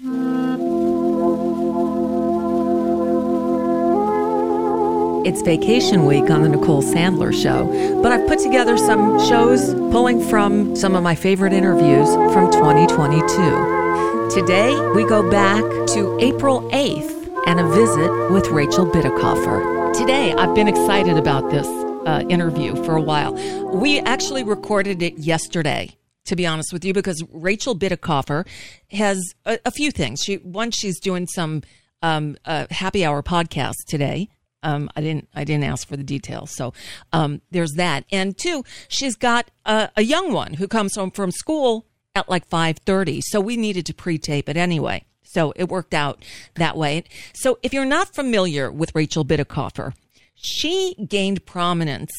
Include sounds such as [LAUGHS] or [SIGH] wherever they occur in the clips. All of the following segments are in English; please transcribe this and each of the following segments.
It's vacation week on the Nicole Sandler Show, but I've put together some shows pulling from some of my favorite interviews from 2022. Today, we go back to April 8th and a visit with Rachel Bitecofer. Today, I've been excited about this uh, interview for a while. We actually recorded it yesterday to be honest with you, because Rachel Bitecofer has a, a, few things. She one, she's doing some um, uh, happy hour podcast today. Um, I didn't I didn't ask for the details, so um, there's that. And two, she's got a, a young one who comes home from school at like five thirty, so we needed to pre-tape it anyway. So it worked out that way. So if you're not familiar with Rachel Bitecofer, she gained prominence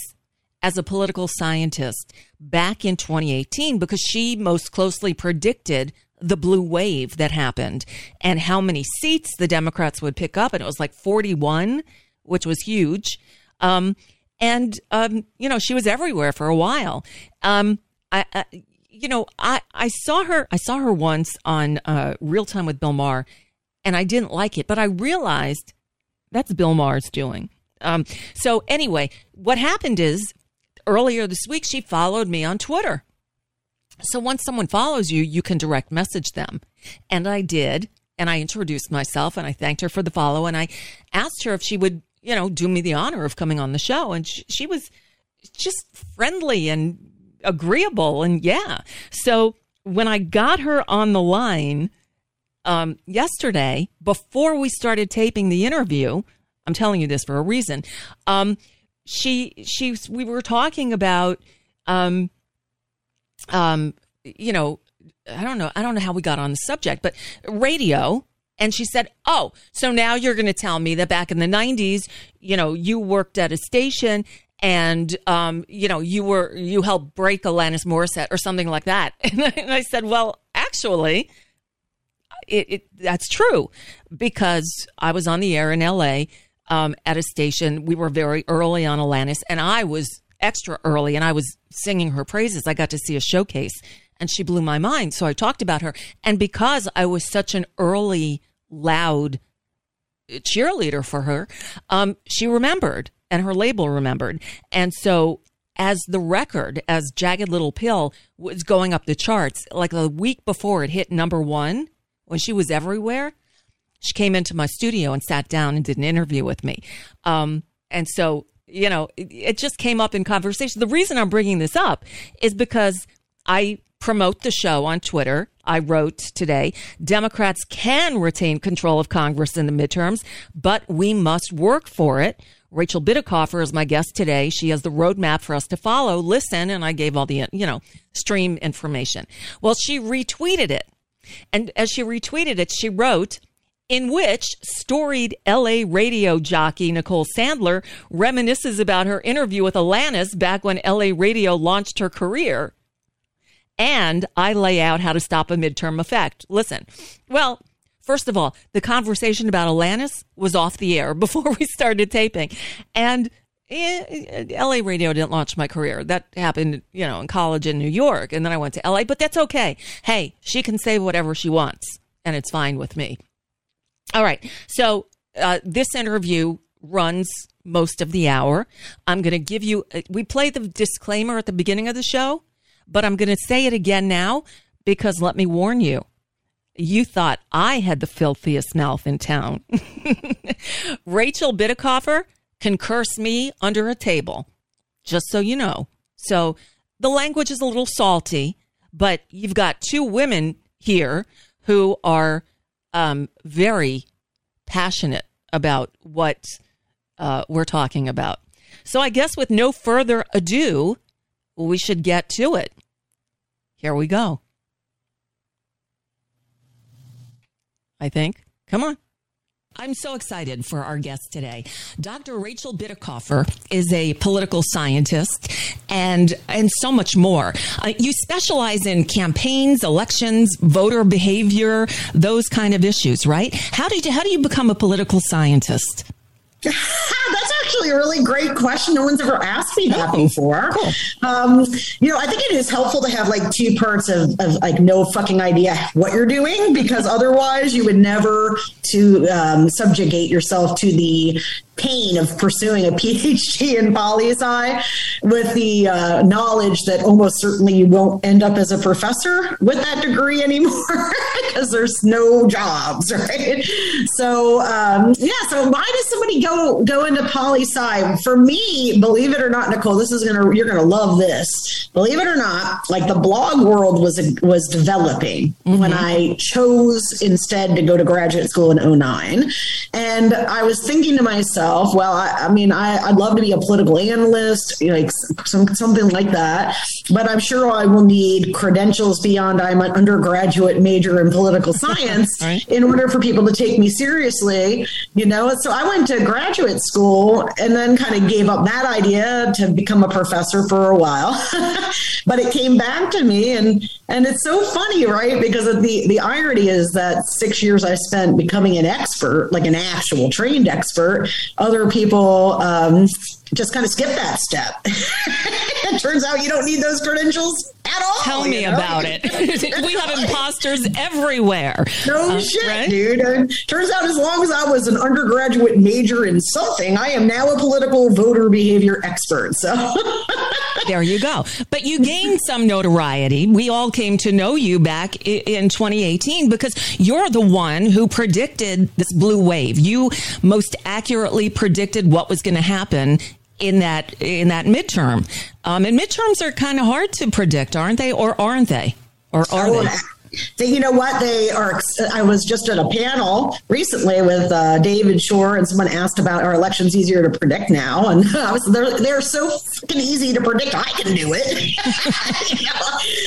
as a political scientist back in 2018 because she most closely predicted the blue wave that happened and how many seats the Democrats would pick up. And it was like 41, which was huge. Um, and, um, you know, she was everywhere for a while. Um, I, I, you know, I, I saw her, I saw her once on uh, Real Time with Bill Maher and I didn't like it, but I realized that's Bill Maher's doing. Um, so anyway, what happened is earlier this week, she followed me on Twitter. So once someone follows you, you can direct message them. And I did. And I introduced myself and I thanked her for the follow. And I asked her if she would, you know, do me the honor of coming on the show. And she, she was just friendly and agreeable. And yeah. So when I got her on the line um, yesterday, before we started taping the interview, I'm telling you this for a reason. Um, she she we were talking about um um you know I don't know I don't know how we got on the subject but radio and she said oh so now you're going to tell me that back in the 90s you know you worked at a station and um you know you were you helped break Alanis Morissette or something like that. [LAUGHS] And I, and I said well actually it, it that's true because I was on the air in LA um, at a station. We were very early on Alanis, and I was extra early, and I was singing her praises. I got to see a showcase, and she blew my mind. So I talked about her, and because I was such an early, loud cheerleader for her, um, she remembered, and her label remembered, and so. As the record, as Jagged Little Pill was going up the charts, like the week before it hit number one, when she was everywhere, she came into my studio and sat down and did an interview with me. Um, and so, you know, it, it just came up in conversation. The reason I'm bringing this up is because I promote the show on Twitter. I wrote today Democrats can retain control of Congress in the midterms, but we must work for it. Rachel Bitecofer is my guest today. She has the roadmap for us to follow. Listen, and I gave all the, you know, stream information. Well, she retweeted it. And as she retweeted it, she wrote, in which storied LA radio jockey Nicole Sandler reminisces about her interview with Alanis back when LA radio launched her career. And I lay out how to stop a midterm effect. Listen, well, first of all, the conversation about Alanis was off the air [LAUGHS] before we started taping. And eh, LA radio didn't launch my career. That happened, you know, in college in New York. And then I went to LA, but that's okay. Hey, she can say whatever she wants, and it's fine with me. All right. So uh, this interview runs most of the hour. I'm going to give you, uh, we play the disclaimer at the beginning of the show, but I'm going to say it again now because let me warn you. You thought I had the filthiest mouth in town. [LAUGHS] Rachel Bitecofer can curse me under a table, just so you know. So the language is a little salty, but you've got two women here who are um, very passionate about what uh, we're talking about. So I guess with no further ado, we should get to it. Here we go. I think. Come on. I'm so excited for our guest today. Dr. Rachel Bitecofer is a political scientist and and so much more. Uh, you specialize in campaigns, elections, voter behavior, those kind of issues, right? How did you, how do you become a political scientist? [LAUGHS] That's actually a really great question. No one's ever asked me that oh, before. Cool. Um, you know, I think it is helpful to have like two parts of, of like no fucking idea what you're doing because otherwise you would never to um, subjugate yourself to the pain of pursuing a [LAUGHS] PhD in poli sci with the uh, knowledge that almost certainly you won't end up as a professor with that degree anymore [LAUGHS] because there's no jobs, [LAUGHS] right? So um, yeah, so why does somebody go go into poli sci? For me, believe it or not, Nicole, this is gonna you're gonna love this. Believe it or not, like the blog world was was developing mm-hmm. when I chose instead to go to graduate school in 09. and I was thinking to myself myself, well, I, I mean, I, would love to be a political analyst, like some, something like that. But I'm sure I will need credentials beyond I'm an undergraduate major in political [LAUGHS] science right. in order for people to take me seriously, you know. So I went to graduate school and then kind of gave up that idea to become a professor for a while. [LAUGHS] but it came back to me and and it's so funny, right? Because the the irony is that six years I spent becoming an expert, like an actual trained expert, other people um, just kind of skip that step. [LAUGHS] it turns out you don't need those credentials at all. Tell me know? about it. [LAUGHS] we have imposters everywhere. No uh, shit, right? dude. And turns out as long as I was an undergraduate major in something, I am now a political voter behavior expert. So [LAUGHS] there you go. But you gained some notoriety. We all came to know you back in 2018 because you're the one who predicted this blue wave. You most accurately predicted what was going to happen in that in that midterm. Um, and midterms are kind of hard to predict, aren't they? Or aren't they? Or are oh, they? They, you know what? They are. I was just at a panel recently with uh, David Shor, and someone asked about are elections easier to predict now? And [LAUGHS] I was they're they're so fucking easy to predict. I can do it. [LAUGHS]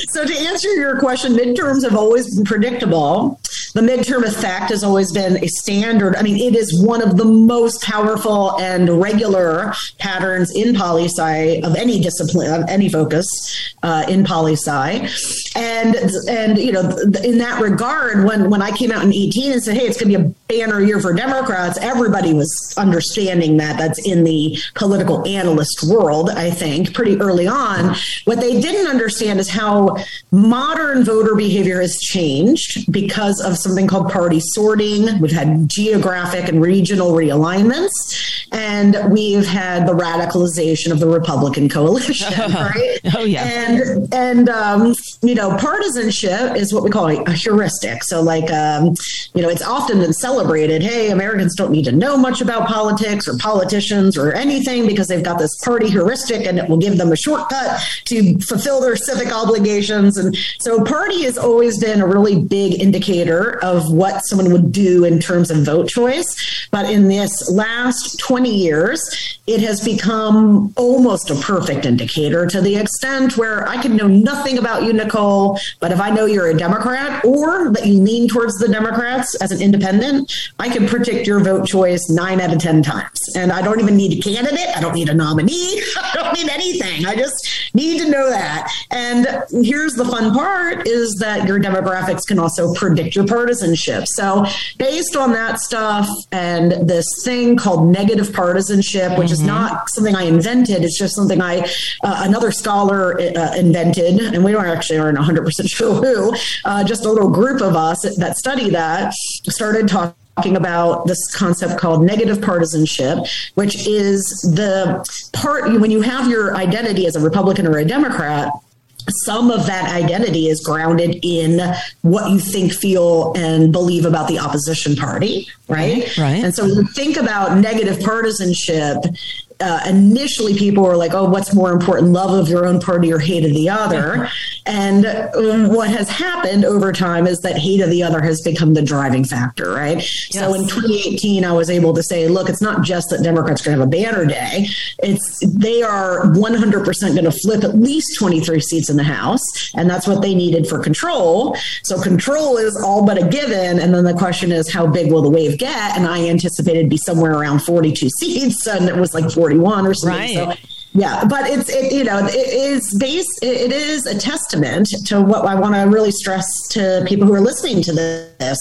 So to answer your question, midterms have always been predictable. The midterm effect has always been a standard. I mean, it is one of the most powerful and regular patterns in poli sci of any discipline, of any focus uh, in poli sci, and and you know in that regard, when when I came out in 18 and said, "Hey, it's going to be a banner year for Democrats," everybody was understanding that. That's in the political analyst world, I think, pretty early on. What they didn't understand is how modern voter behavior has changed because of something called party sorting. We've had geographic and regional realignments, and we've had the radicalization of the Republican coalition. [LAUGHS] right? Oh yeah, and and um, you know, partisanship is what what we call a, heuristic. So, like, um, you know, it's often been celebrated. Hey, Americans don't need to know much about politics or politicians or anything because they've got this party heuristic, and it will give them a shortcut to fulfill their civic obligations. And so, party has always been a really big indicator of what someone would do in terms of vote choice. But in this last 20 years, it has become almost a perfect indicator to the extent where I can know nothing about you, Nicole, but if I know you're a Democrat or that you lean towards the Democrats as an independent, I can predict your vote choice nine out of 10 times. And I don't even need a candidate. I don't need a nominee. [LAUGHS] I don't need anything. I just need to know that. And here's the fun part is that your demographics can also predict your partisanship. So, based on that stuff and this thing called negative partisanship, which mm-hmm. is not something I invented, it's just something I, uh, another scholar uh, invented, and we don't actually aren't 100% [LAUGHS] sure who, uh, just a little group of us that study that started talking talking about this concept called negative partisanship, which is the part when you have your identity as a Republican or a Democrat, some of that identity is grounded in what you think, feel, and believe about the opposition party, right? Right. And so when you think about negative partisanship, uh, initially people were like, oh, what's more important, love of your own party or hate of the other? And what has happened over time is that hate of the other has become the driving factor, right? Yes. So in 2018, I was able to say, look, it's not just that Democrats are going to have a banner day. It's they are 100% going to flip at least 23 seats in the House. And that's what they needed for control. So control is all but a given. And then the question is, how big will the wave get? And I anticipated be somewhere around 42 [LAUGHS] seats. And it was like 41 or something. Right. So yeah, but it's it, you know it is based it is a testament to what I want to really stress to people who are listening to this.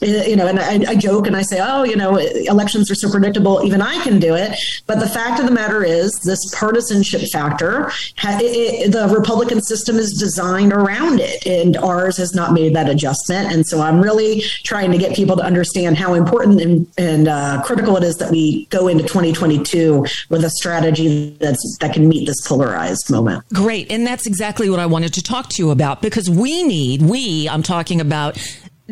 You know, and I, I, joke and I say, oh, you know, elections are so predictable, even I can do it. But the fact of the matter is, this partisanship factor, it, it, the Republican system is designed around it, and ours has not made that adjustment. And so I'm really trying to get people to understand how important and, and uh, critical it is that we go into 2022 with a strategy that's that can meet this polarized moment. Great. And that's exactly what I wanted to talk to you about because we need, we, I'm talking about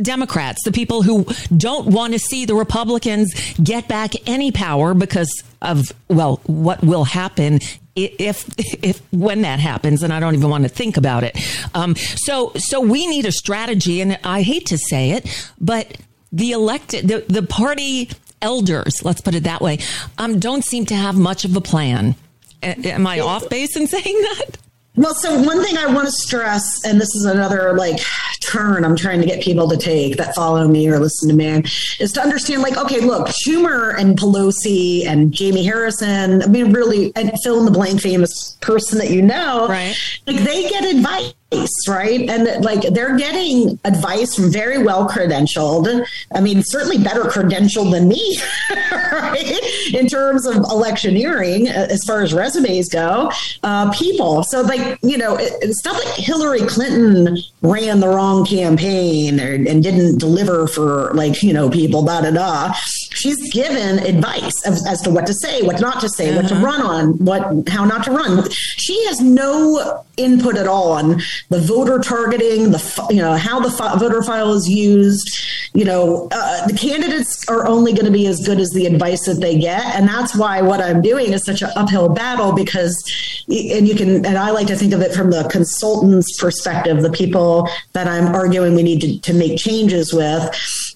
Democrats, the people who don't want to see the Republicans get back any power because of, well, what will happen if if when that happens and i don't even want to think about it um, so so we need a strategy and i hate to say it but the elected the, the party elders let's put it that way um, don't seem to have much of a plan am I off base in saying that? Well, so one thing I want to stress, and this is another like turn I'm trying to get people to take that follow me or listen to me, is to understand like, okay, look, Schumer and Pelosi and Jamie Harrison, I mean, really, and fill in the blank famous person that you know, right? Like they get advice right? And like they're getting advice from very well credentialed. I mean, certainly better credentialed than me, [LAUGHS] right? In terms of electioneering, as far as resumes go, uh, people. So, like, you know, it, it's not like Hillary Clinton ran the wrong campaign or, and didn't deliver for, like, you know, people, da da da. She's given advice of, as to what to say, what not to say, uh-huh. what to uh-huh. run on, what how not to run. She has no input at all on the voter targeting, the you know how the voter file is used. You know, uh, the candidates are only going to be as good as the advice that they get, and that's why what I'm doing is such an uphill battle because, and you can, and I like to think of it from the consultant's perspective, the people that I'm arguing we need to, to make changes with.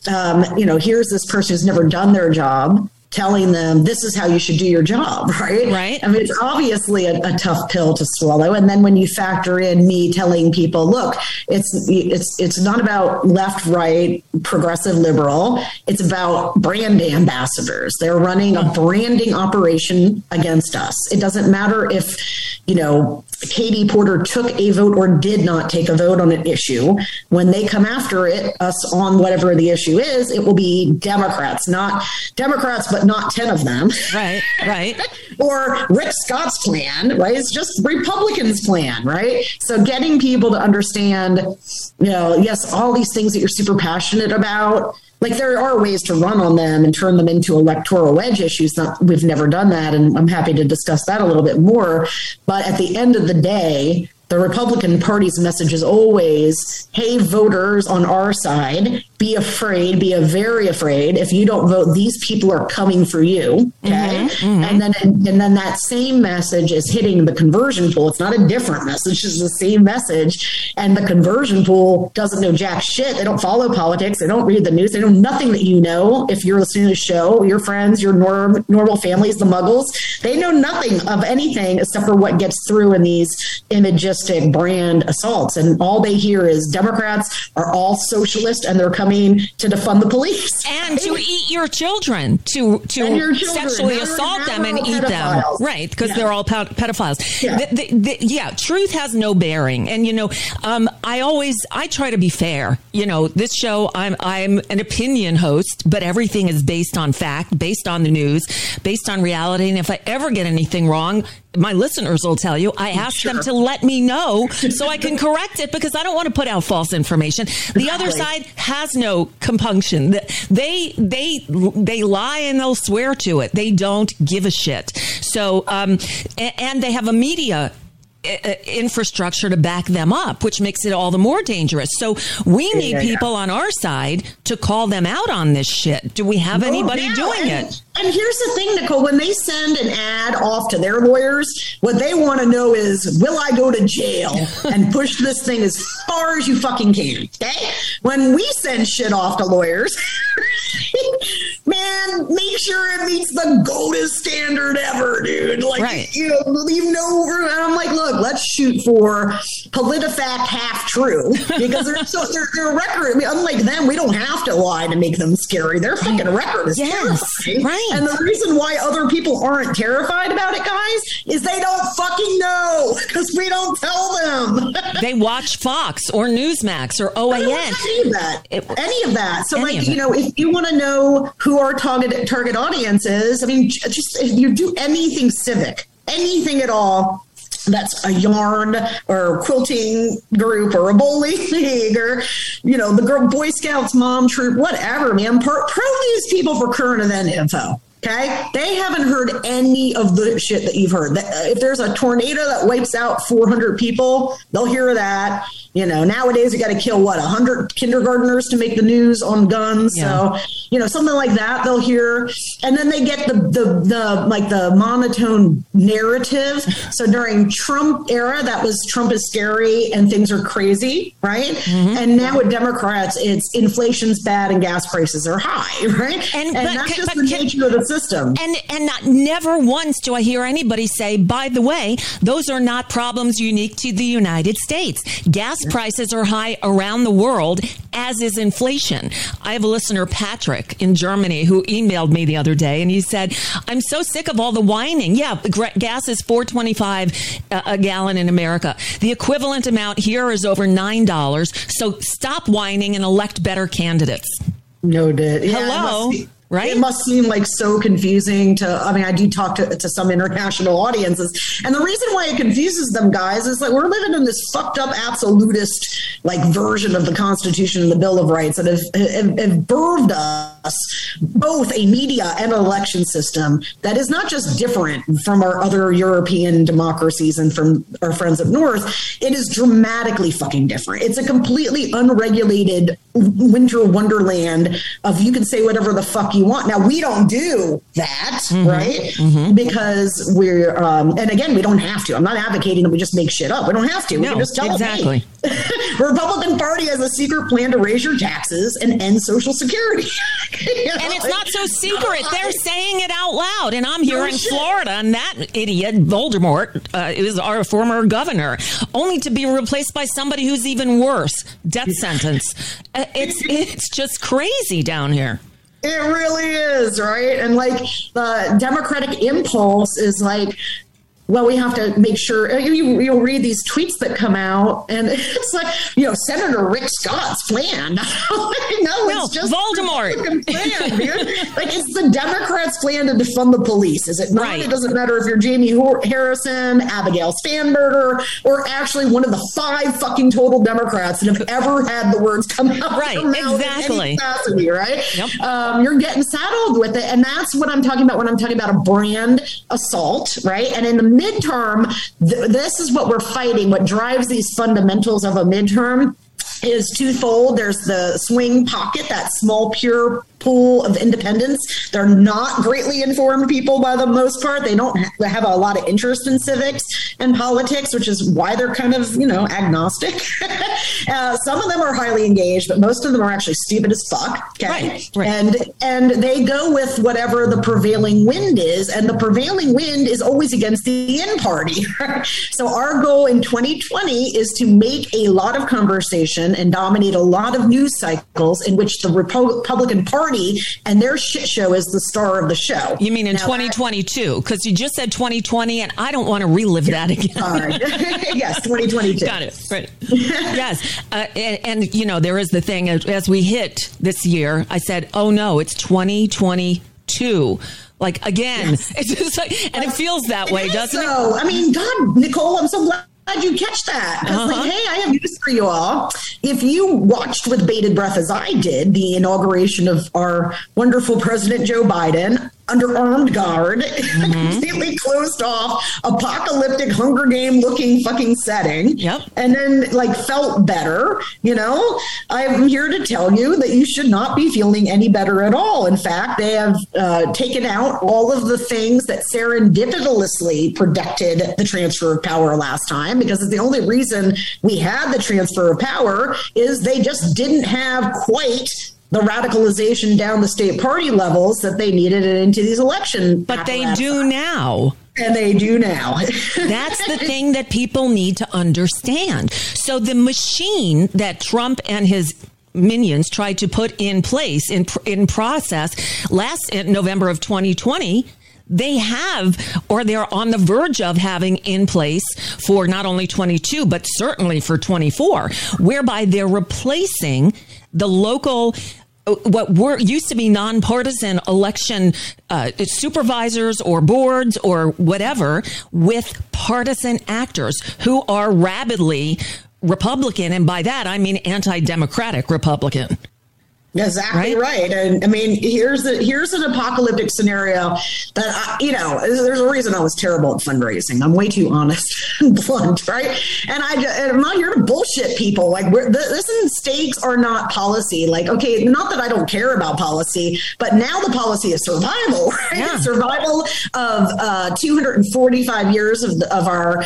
Um, you know, here's this person who's never done their job telling them this is how you should do your job, [LAUGHS] right? Right. I mean, it's obviously a, a, tough pill to swallow. And then when you factor in me telling people, look, it's it's it's not about left, right, progressive, liberal. It's about brand ambassadors. They're running a branding operation against us. It doesn't matter if, you know, Katie Porter took a vote or did not take a vote on an issue. When they come after it, us on whatever the issue is, it will be Democrats, not Democrats, but not 10 of them. Right, right. [LAUGHS] or Rick Scott's plan, right? It's just Republicans' plan, right? So getting people to understand, you know, yes, all these things that you're super passionate about like there are ways to run on them and turn them into electoral wedge issues. Not, we've never done that, and I'm happy to discuss that a little bit more. But at the end of the day, the Republican Party's message is always, hey, voters on our side, be afraid, be a very afraid. If you don't vote, these people are coming for you. Okay. Mm-hmm, mm-hmm. And then and then that same message is hitting the conversion pool. It's not a different message, it's the same message. And the conversion pool doesn't know jack shit. They don't follow politics, they don't read the news, they know nothing that you know. If you're listening to the show, your friends, your norm, normal families, the muggles, they know nothing of anything except for what gets through in these imagistic brand assaults. And all they hear is Democrats are all socialist and they're coming coming to defund the police and to eat your children, to to children. sexually assault them and eat them, right? Because yeah. they're all pedophiles. Yeah. The, the, the, yeah, truth has no bearing, and you know, um, I always I try to be fair. You know, this show I'm I'm an opinion host, but everything is based on fact, based on the news, based on reality, and if I ever get anything wrong, my listeners will tell you, I ask sure. them to let me know [LAUGHS] so I can correct it because I don't want to put out false information. The exactly. other side has no compunction. They they they lie and they'll swear to it. They don't give a shit. So um, and they have a media infrastructure to back them up, which makes it all the more dangerous. So we need yeah, people yeah. on our side to call them out on this shit. Do we have anybody doing and, it? And here's the thing, Nicole, when they send an ad off to their lawyers, what they want to know is, will I go to jail and push this thing as far as you fucking can? Okay. When we send shit off to lawyers, [LAUGHS] man, make sure it meets the goldest standard ever, dude. Like, right. you know, leave no room. And I'm like, look, let's shoot for PolitiFact half true because they're so their, their record. I mean, unlike them, we don't have to lie to make them scary. Their fucking record is yes, terrifying. Right. And the reason why other people aren't terrified about it, guys, is they don't fucking know because we don't tell them. [LAUGHS] they watch Fox or Newsmax or OAN. Any of that. It, any of that. So, like, you know, if you want to know who target target audience is, I mean, just if you do anything civic, anything at all, that's a yarn or quilting group or a bowling league [LAUGHS] or you know the girl boy scouts mom troop whatever man probe these people for current event info Okay. They haven't heard any of the shit that you've heard. If there's a tornado that wipes out 400 people, they'll hear that. You know, nowadays you got to kill what, a 100 kindergartners to make the news on guns. Yeah. So, you know, something like that they'll hear. And then they get the, the, the, like the monotone narrative. So during Trump era, that was Trump is scary and things are crazy, right? Mm-hmm. And now with Democrats, it's inflation's bad and gas prices are high, [LAUGHS] right? And, and but, that's just the nature of the system. And and not never once do I hear anybody say, by the way, those are not problems unique to the United States. Gas prices are high around the world, as is inflation. I have a listener, Patrick, in Germany, who emailed me the other day, and he said, "I'm so sick of all the whining. Yeah, gas is four twenty five uh, a gallon in America. The equivalent amount here is over nine dollars. So stop whining and elect better candidates." No, did yeah, hello right? It must seem like so confusing to, I mean, I do talk to, to some international audiences. And the reason why it confuses them, guys, is that we're living in this fucked up absolutist like version of the Constitution and the Bill of Rights that have, have, have birthed us both a media and an election system that is not just different from our other European democracies and from our friends up north. It is dramatically fucking different. It's a completely unregulated winter wonderland of you can say whatever the fuck you want. Now we don't do that, mm-hmm. right? Mm-hmm. Because we're um, and again we don't have to. I'm not advocating that we just make shit up. We don't have to. We no, can just tell exactly. [LAUGHS] Republican Party has a secret plan to raise your taxes and end Social Security. you [LAUGHS] know? And it's not so secret. They're saying it out loud. And I'm here no in shit. Florida, and that idiot Voldemort uh, is our former governor, only to be replaced by somebody who's even worse. Death [LAUGHS] sentence. Uh, it's it's just crazy down here. It really is, right? And like the Democratic impulse is like, well, we have to make sure you, you'll read these tweets that come out, and [LAUGHS] it's like, you know, Senator Rick Scott's plan. [LAUGHS] no, it's just Voldemort. Plan, like it's the Democrats' plan to defund the police. Is it not? Right. It doesn't matter if you're Jamie Harrison, Abigail Spanberger, or actually one of the five fucking total Democrats that have ever had the words come out. Right, exactly. Capacity, right? Yep. Um, you're getting saddled with it, and that's what I'm talking about when I'm talking about a brand assault, right? And in the midterm, th- this is what we're fighting. What drives these fundamentals of a midterm is twofold. There's the swing pocket, that small, pure pool of independents. They're not greatly informed people by the most part. They don't have a lot of interest in civics and politics, which is why they're kind of, you know, agnostic. [LAUGHS] uh, some of them are highly engaged, but most of them are actually stupid as fuck. Okay. Right, right. And and they go with whatever the prevailing wind is, and the prevailing wind is always against the in party. [LAUGHS] so our goal in 2020 is to make a lot of conversation and dominate a lot of news cycles in which the Republican Party and their shit show is the star of the show. You mean in now, 2022? Because you just said 2020, and I don't want to relive that again. [LAUGHS] yes, 2022. Got it. Right. yes. Uh, and, and, you know, there is the thing as, as we hit this year, I said, oh no, it's 2022 like again yes. it's just like and it feels that way doesn't so. it i mean god nicole i'm so glad glad you catch that. Uh-huh. Like, hey, I have news for you all. If you watched with bated breath as I did the inauguration of our wonderful President Joe Biden, under armed guard, [LAUGHS] mm-hmm. completely closed off, apocalyptic Hunger Game looking fucking setting. Yep. And then like felt better. You know, I'm here to tell you that you should not be feeling any better at all. In fact, they have uh, taken out all of the things that serendipitously predicted the transfer of power last time because it's the only reason we had the transfer of power is they just didn't have quite the radicalization down the state party levels that they needed it into these election. But they do now. And they do now. [LAUGHS] That's the thing that people need to understand. So the machine that Trump and his minions tried to put in place in in process last in November of 2020 they have or they're on the verge of having in place for not only 22 but certainly for 24 whereby they're replacing the local uh, what were used to be nonpartisan election uh, supervisors or boards or whatever with partisan actors who are rabidly Republican, and by that I mean anti-democratic Republican. Exactly right? right. And I mean, here's the here's an apocalyptic scenario that I, you know. There's a reason I was terrible at fundraising. I'm way too honest [LAUGHS] and blunt, right? And I and I'm not here to bullshit people. Like, we're, listen, stakes are not policy. Like, okay, not that I don't care about policy, but now the policy is survival, [LAUGHS] right? Yeah. Survival of uh, 245 years of, of our,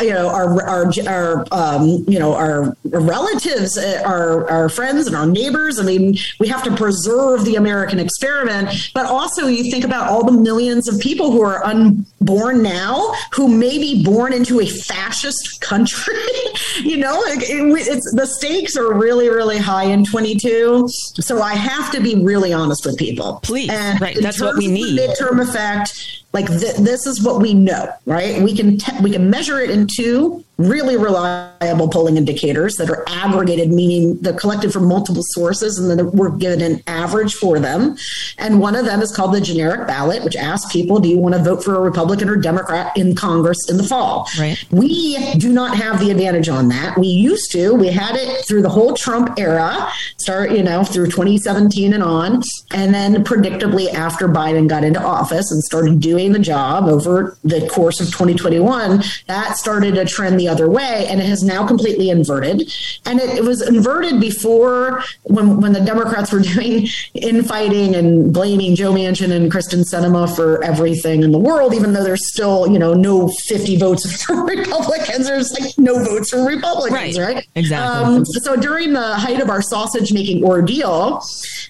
you know, our our, our um, you know our relatives, uh, our our friends, and our neighbors. I mean we have to preserve the American experiment. But also, you think about all the millions of people who are unborn now who may be born into a fascist country. [LAUGHS] you know, it, it's the stakes are really, really high in 22. So I have to be really honest with people. Please, and right? That's what we need. Midterm effect like th- this is what we know right we can te- we can measure it in two really reliable polling indicators that are aggregated meaning they're collected from multiple sources and then we're given an average for them. And one of them is called the generic ballot which asks people do you want to vote for a republican or democrat in congress in the fall? Right. We do not have the advantage on that. We used to. We had it through the whole trump era start you know through 2017 and on and then predictably after biden got into office and started doing doing the job over the course of 2021, that started a trend the other way and it has now completely inverted. And it, it was inverted before when, when the Democrats were [LAUGHS] doing infighting and blaming Joe Manchin and Kyrsten Sinema for everything in the world, even though there's still, you know, no 50 votes [LAUGHS] for Republicans. There's like no votes for Republicans, right? right? Exactly. Um, so during the height of our sausage making ordeal,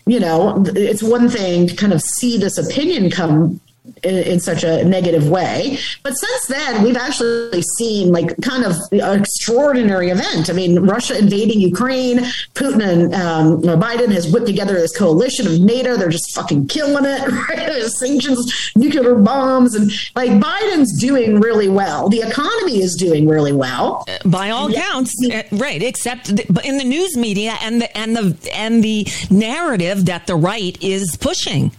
you know, it's one thing to kind of see this opinion come in, in, such a negative way. But since then, we've actually seen like kind of an extraordinary event. I mean, Russia invading Ukraine, Putin and um, Biden has whipped together this coalition of NATO. They're just fucking killing it. [LAUGHS] Right? There's sanctions, nuclear bombs, and like Biden's doing really well. The economy is doing really well by all yeah. counts, uh, right? Except in the news media and the and the and the narrative that the right is pushing.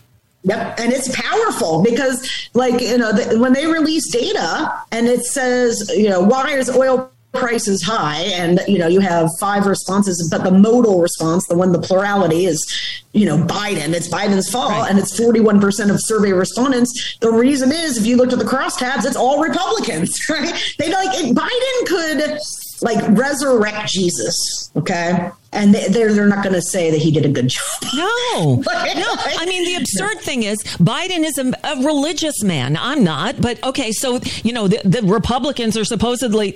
Yep. And it's powerful because, like, you know, the, when they release data and it says, you know, why is oil prices high? And, you know, you have five responses, but the modal response, the one, the plurality is, you know, Biden. It's Biden's fault. Right. And it's 41% of survey respondents. The reason is, if you looked at the crosstabs, it's all Republicans, [LAUGHS] right? They like, Biden could like resurrect Jesus. Okay and they're they're not going to say that he did a good job. No, [LAUGHS] no. I mean, the absurd thing is Biden is a, a, religious man. I'm not, but okay. So you know, the, the, Republicans are supposedly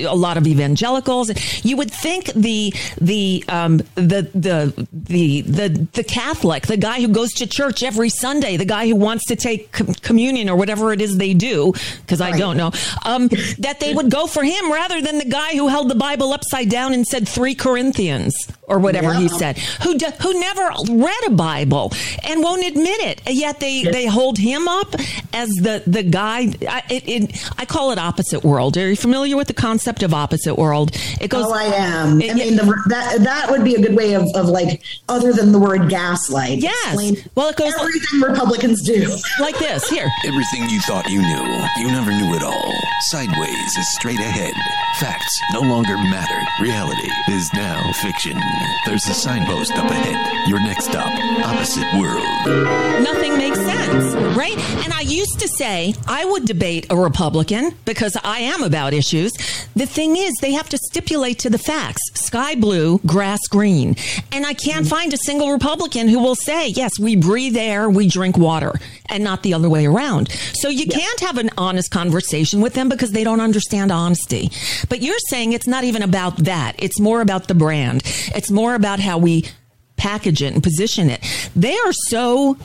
a lot of evangelicals. You would think the the um, the the the the the Catholic, the guy who goes to church every Sunday, the guy who wants to take communion or whatever it is they do, because I don't know, um, that they would go for him rather than the guy who held the Bible upside down and said three Corinthians Peace or whatever yeah. he said, who do, who never read a Bible and won't admit it. Yet they, yes. they hold him up as the the guy. I, it, it, I call it opposite world. Are you familiar with the concept of opposite world? It goes. Oh, I am. It, I mean, the, that that would be a good way of, of like other than the word gaslight. Yes. Well, it goes everything like, Republicans do [LAUGHS] like this. Here, everything you thought you knew, you never knew it all. Sideways is straight ahead. Facts no longer matter. Reality is now fiction. There's a signpost up ahead. Your next stop, opposite world. Nothing makes sense, right? And I used to say I would debate a Republican because I am about issues. The thing is, they have to stipulate to the facts sky blue, grass green. And I can't mm. find a single Republican who will say, yes, we breathe air, we drink water, and not the other way around. So you yeah. can't have an honest conversation with them because they don't understand honesty. But you're saying it's not even about that. It's more about the brand. It's more about how we package it and position it. They are so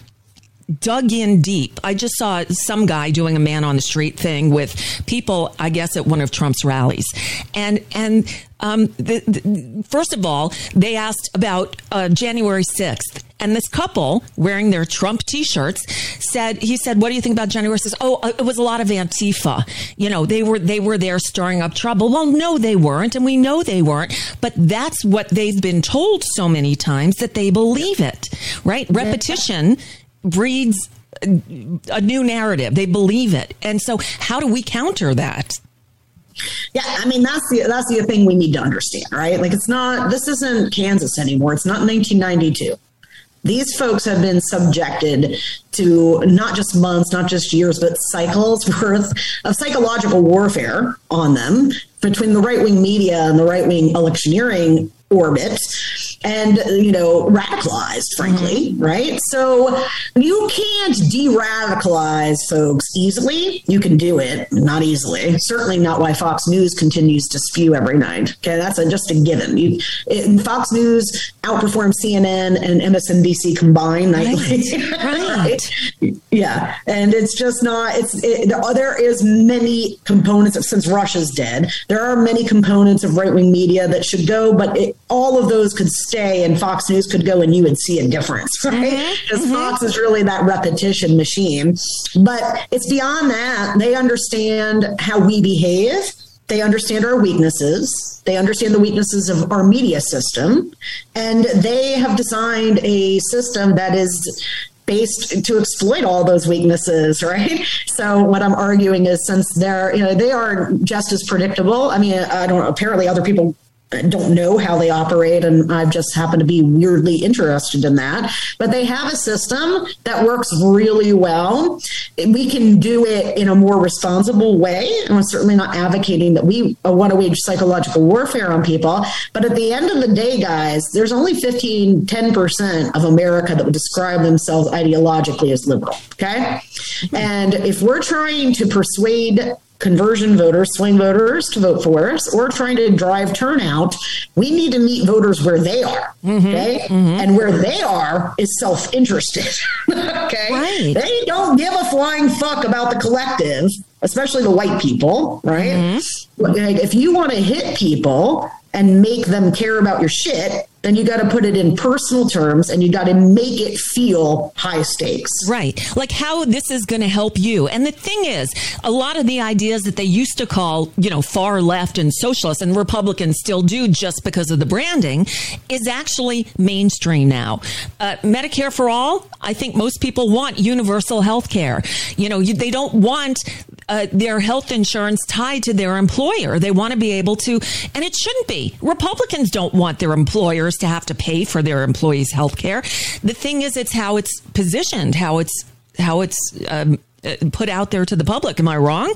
dug in deep. I just saw some guy doing a man on the street thing with people, I guess, at one of Trump's rallies, and and um, the, the, first of all, they asked about uh, January sixth. And this couple wearing their Trump T-shirts said, he said, "What do you think about January 6th? Oh, uh, it was a lot of Antifa. You know, they were they were there stirring up trouble. Well, no, they weren't, and we know they weren't. But that's what they've been told so many times that they believe it. Right? Repetition breeds a new narrative. They believe it. And so how do we counter that? Yeah, I mean that's the that's the thing we need to understand, right? Like it's not this isn't Kansas anymore. It's not 1992. These folks have been subjected to not just months, not just years, but cycles [LAUGHS] worth of psychological warfare on them between the right wing media and the right wing electioneering orbit and you know radicalized frankly mm-hmm. right so you can't de-radicalize folks easily you can do it not easily certainly not why fox news continues to spew every night okay that's a, just a given you it, fox news outperforms cnn and msnbc combined nightly right. [LAUGHS] right. yeah and it's just not it's it, there is many components of since Rush's dead there are many components of right-wing media that should go but it, all of those could stay and Fox News could go and you would see a difference, [LAUGHS] right? Because mm-hmm. mm-hmm. Fox is really that repetition machine. But it's beyond that. They understand how we behave. They understand our weaknesses. They understand the weaknesses of our media system. And they have designed a system that is based to exploit all those weaknesses, [LAUGHS] right? So what I'm arguing is since they're, you know, they are just as predictable. I mean, I don't know, apparently other people don't know how they operate and I've just happened to be weirdly interested in that. But they have a system that works really well. We can do it in a more responsible way. And I'm certainly not advocating that we want to wage psychological warfare on people. But at the end of the day, guys, there's only 15, 10% of America that would describe themselves ideologically as liberal. Okay. And if we're trying to persuade conversion voters, swing voters to vote for us, or trying to drive turnout, we need to meet voters where they are. Mm-hmm, okay. Mm-hmm. And where they are is self interested. [LAUGHS] okay. Right. They don't give a flying fuck about the collective, especially the white people. Right. Mm-hmm. If you want to hit people, and make them care about your shit, then you got to put it in personal terms and you got to make it feel high stakes. Right. Like how this is going to help you. And the thing is, a lot of the ideas that they used to call, you know, far left and socialist and Republicans still do just because of the branding is actually mainstream now. Uh, Medicare for all, I think most people want universal health care. You know, you, they don't want uh, their health insurance tied to their employer. They want to be able to, and it shouldn't be. Republicans don't want their employers to have to pay for their employees' health care. The thing is, it's how it's positioned, how it's how it's um, uh, put out there to the public. Am I wrong?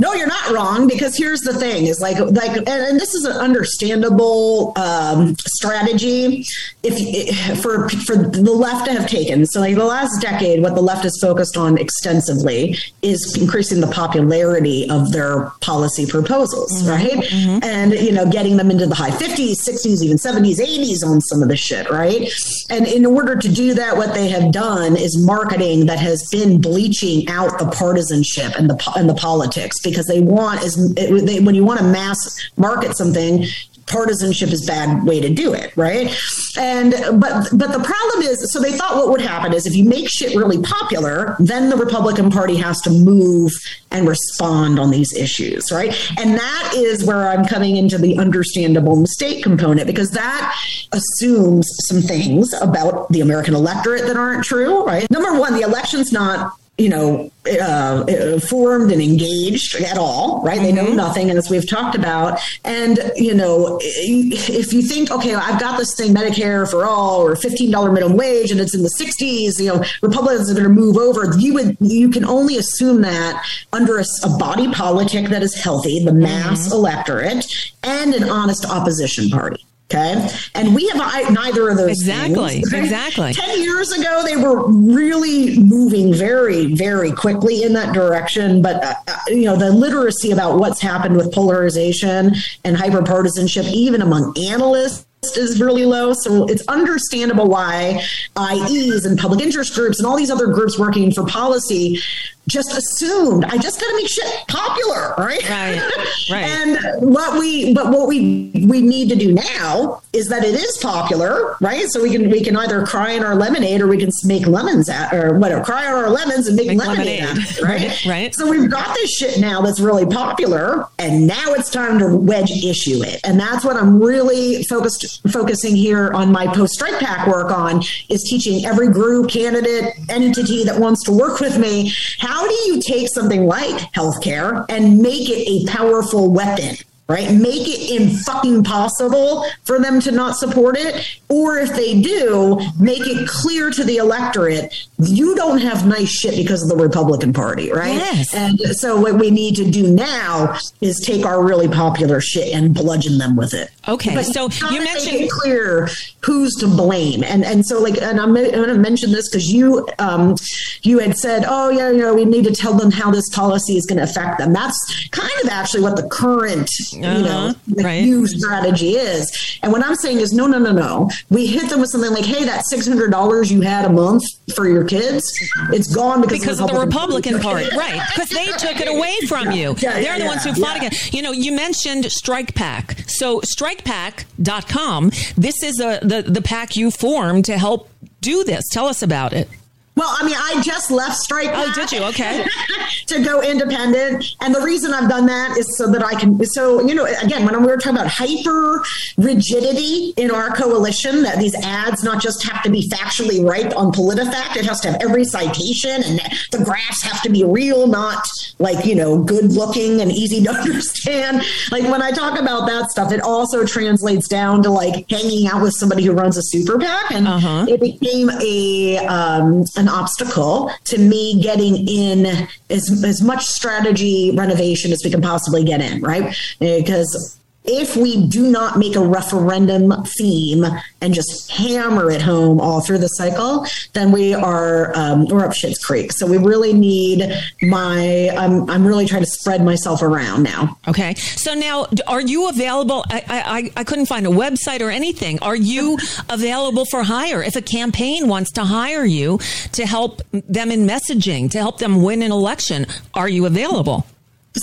No, you're not wrong because here's the thing: is like like, and, and this is an understandable um, strategy if for for the left to have taken. So, like the last decade, what the left has focused on extensively is increasing the popularity of their policy proposals, mm-hmm, right? Mm-hmm. And you know, getting them into the high 50s, 60s, even 70s, 80s on some of the shit, right? And in order to do that, what they have done is marketing that has been bleaching out the partisanship and the and the politics because they want is they, when you want to mass market something partisanship is bad way to do it right? And but but the problem is so they thought what would happen is if you make shit really popular then the republican party has to move and respond on these issues right? And that is where i'm coming into the understandable mistake component because that assumes some things about the american electorate that aren't true right? Number one the election's not you know, uh, formed and engaged at all, right? Mm-hmm. They know mm-hmm. nothing, as we've talked about. And, you know, if you think, okay, I've got this thing, Medicare for all or $15 minimum wage, and it's in the 60s, you know, Republicans are going to move over, you would, you can only assume that under a, a body politic that is healthy, the mass mm-hmm. electorate, and an honest opposition party. Okay. And we have neither of those. Exactly. Things. Exactly. 10 years ago, they were really moving very, very quickly in that direction. But, uh, uh you know, the literacy about what's happened with polarization and hyperpartisanship, even among analysts, is really low. So it's understandable why IEs and public interest groups and all these other groups working for policy just assumed I just got to make shit popular, right? Right. [LAUGHS] Right. and what we, but what we we need to do now is that it is popular, right? So we can we can either cry in our lemonade or we can make lemons at or whatever, cry on our lemons and make, make lemonade, lemonade. At, [LAUGHS] right? right? Right. So we've got this shit now that's really popular, and now it's time to wedge issue it, and that's what I'm really focused focusing here on my post Strike PAC work on is teaching every group, candidate, entity that wants to work with me how do you take something like healthcare and make it a powerful weapon right? Make it in fucking possible for them to not support it. Or if they do, make it clear to the electorate, you don't have nice shit because of the Republican Party, right? Yes. And so what we need to do now is take our really popular shit and bludgeon them with it. Okay. But so you mentioned make it clear who's to blame. And and so like and I'm, I'm going to mention this because you um you had said, oh yeah, you know, we need to tell them how this policy is going to affect them. That's kind of actually what the current uh-huh, you know, the right. new strategy is. And what I'm saying is, no, no, no, no. We hit them with something like, hey, that $600 you had a month for your kids, it's gone because, because of the Republican, of the Republican Party. right. Because they took it away from you. Yeah, They're yeah, the ones who fought again. You know, you mentioned Strike PAC. So strikepack.com, this is a, the, the pack you formed to help do this. Tell us about it. Well, I mean, I just left Strike. Oh, did you? Okay. [LAUGHS] to go independent, and the reason I've done that is so that I can. So you know, again, when we were talking about hyper rigidity in our coalition, that these ads not just have to be factually right on PolitiFact, it has to have every citation, and the graphs have to be real, not like you know, good looking and easy to [LAUGHS] understand. Like when I talk about that stuff, it also translates down to like hanging out with somebody who runs a super PAC, and uh-huh. it became a um, an obstacle to me getting in as, as much strategy renovation as we can possibly get in, right? Because if we do not make a referendum theme and just hammer it home all through the cycle, then we are um, we're up shit's creek. So we really need my. I'm I'm really trying to spread myself around now. Okay. So now, are you available? I I, I couldn't find a website or anything. Are you [LAUGHS] available for hire? If a campaign wants to hire you to help them in messaging, to help them win an election, are you available?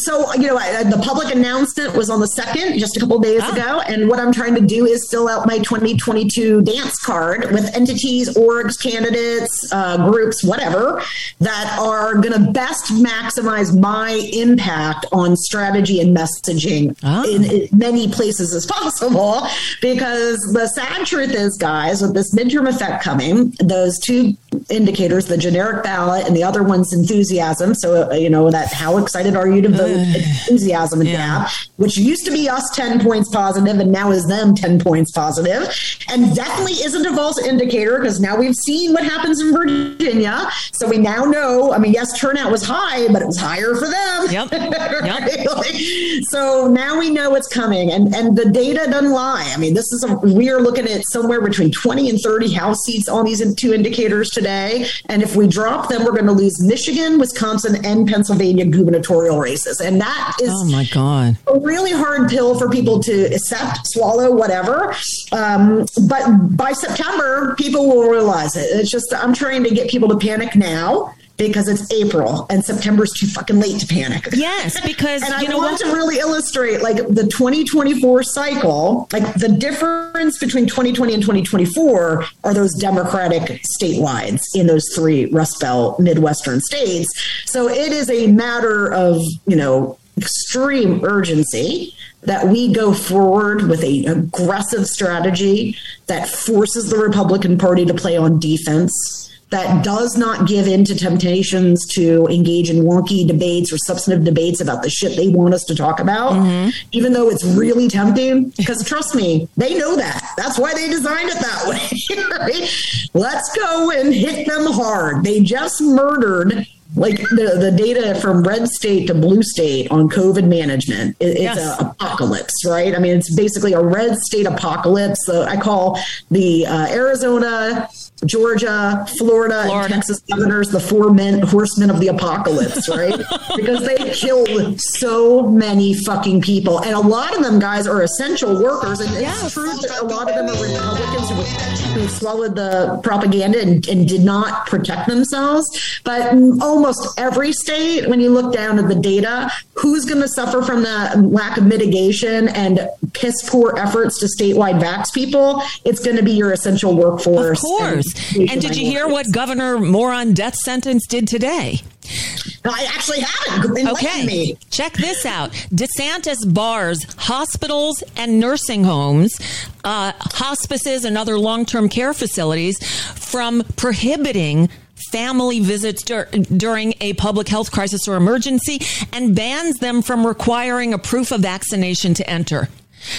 So, you know, I, the public announcement was on the second, just a couple days ah. ago. And what I'm trying to do is fill out my 2022 dance card with entities, orgs, candidates, uh, groups, whatever, that are going to best maximize my impact on strategy and messaging ah. in, in many places as [LAUGHS] possible. Because the sad truth is, guys, with this midterm effect coming, those two indicators the generic ballot and the other one's enthusiasm. So, uh, you know, that how excited are you to vote? [SIGHS] enthusiasm and yeah. which used to be us 10 points positive and now is them 10 points positive, and definitely isn't a false indicator because now we've seen what happens in Virginia. So we now know, I mean, yes, turnout was high, but it was higher for them. Yep. [LAUGHS] yep. so now we know it's coming and, and the data doesn't lie. I mean, this is a, we are looking at somewhere between 20 and 30 House seats on these two indicators today. And if we drop them, we're going to lose Michigan, Wisconsin, and Pennsylvania gubernatorial races. And that is oh my God. a really hard pill for people to accept, swallow, whatever. Um, but by September, people will realize it. It's just, I'm trying to get people to panic now because it's April and September's too fucking late to panic. Yes, [LAUGHS] because and you I know want what? to really illustrate like the 2024 cycle, like the difference between 2020 and 2024 are those Democratic statewide in those three Rust Belt Midwestern states. So it is a matter of, you know, extreme urgency that we go forward with a aggressive strategy that forces the Republican Party to play on defense that does not give in to temptations to engage in wonky debates or substantive debates about the shit they want us to talk about, mm-hmm. even though it's really tempting. Because trust me, they know that. That's why they designed it that way. [LAUGHS] right? Let's go and hit them hard. They just murdered like the, the data from red state to blue state on COVID management. It, it's yes. an apocalypse, right? I mean, it's basically a red state apocalypse. So I call the uh, Arizona, Georgia, Florida, Florida, and Texas governors the four men horsemen of the apocalypse, right? [LAUGHS] because they killed so many fucking people, and a lot of them guys are essential workers. And yes. it's true that a lot of them are Republicans who, who swallowed the propaganda and, and did not protect themselves. But almost every state, when you look down at the data, who's going to suffer from the lack of mitigation and piss poor efforts to statewide vax people? It's going to be your essential workforce. Of course. And did you hear what Governor Moron death sentence did today? I actually haven't. okay. Me. Check this out. DeSantis bars hospitals and nursing homes, uh, hospices, and other long term care facilities from prohibiting family visits dur- during a public health crisis or emergency and bans them from requiring a proof of vaccination to enter.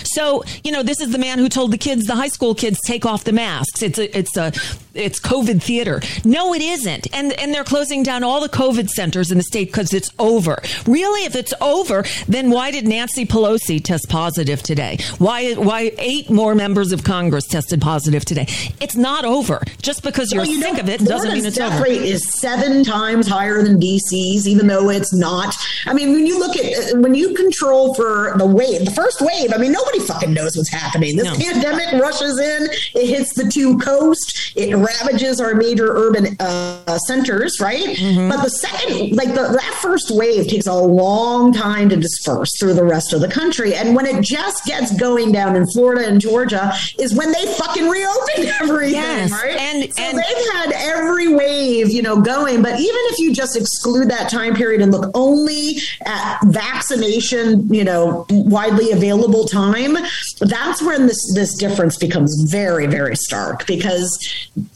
So, you know, this is the man who told the kids, the high school kids, take off the masks. It's a, it's a, it's COVID theater. No, it isn't. And, and they're closing down all the COVID centers in the state because it's over. Really, if it's over, then why did Nancy Pelosi test positive today? Why, why eight more members of Congress tested positive today? It's not over. Just because you're well, you sick know, of it doesn't mean it's death over. rate is seven times higher than DC's, even though it's not. I mean, when you look at, when you control for the wave, the first wave, I mean, nobody fucking knows what's happening. This no. pandemic rushes in, it hits the two coast, it ravages our major urban uh, centers, right? Mm-hmm. But the second, like the, that first wave takes a long time to disperse through the rest of the country. And when it just gets going down in Florida and Georgia is when they fucking reopened [LAUGHS] everything, yes. right? And, so and they've had every wave, you know, going. But even if you just exclude that time period and look only at vaccination, you know, widely available time, that's when this this difference becomes very, very stark because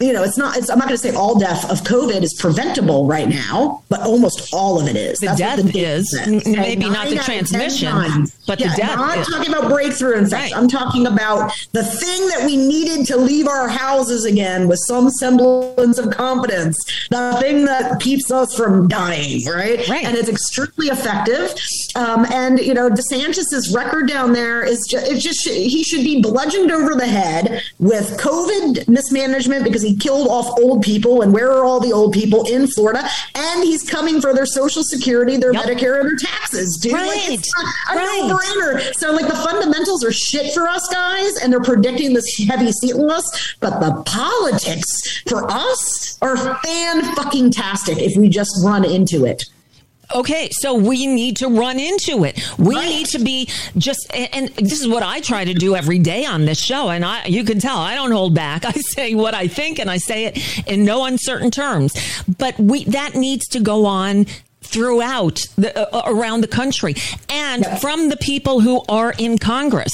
you know, it's not, it's, I'm not going to say all death of COVID is preventable right now, but almost all of it is. The That's death the is, maybe not the transmission, but yeah, the death. I'm not talking about breakthrough infection. Right. I'm talking about the thing that we needed to leave our houses again with some semblance of confidence, the thing that keeps us from dying, right? Right. And it's extremely effective. Um, and, you know, DeSantis's record down there is just, it's just, he should be bludgeoned over the head with COVID mismanagement because he killed off old people. And where are all the old people in Florida? And he's coming for their Social Security, their yep. Medicare, and their taxes, dude. Right. Like, it's a right. no-brainer. So, like, the fundamentals are shit for us guys, and they're predicting this heavy seat loss. But the politics for us are fan fucking tastic if we just run into it. Okay, so we need to run into it. We right. need to be just, and this is what I try to do every day on this show. And I, you can tell I don't hold back. [LAUGHS] I say what I think and I say it in no uncertain terms. But we, that needs to go on throughout the, uh, uh, around the country and yep. from the people who are in Congress.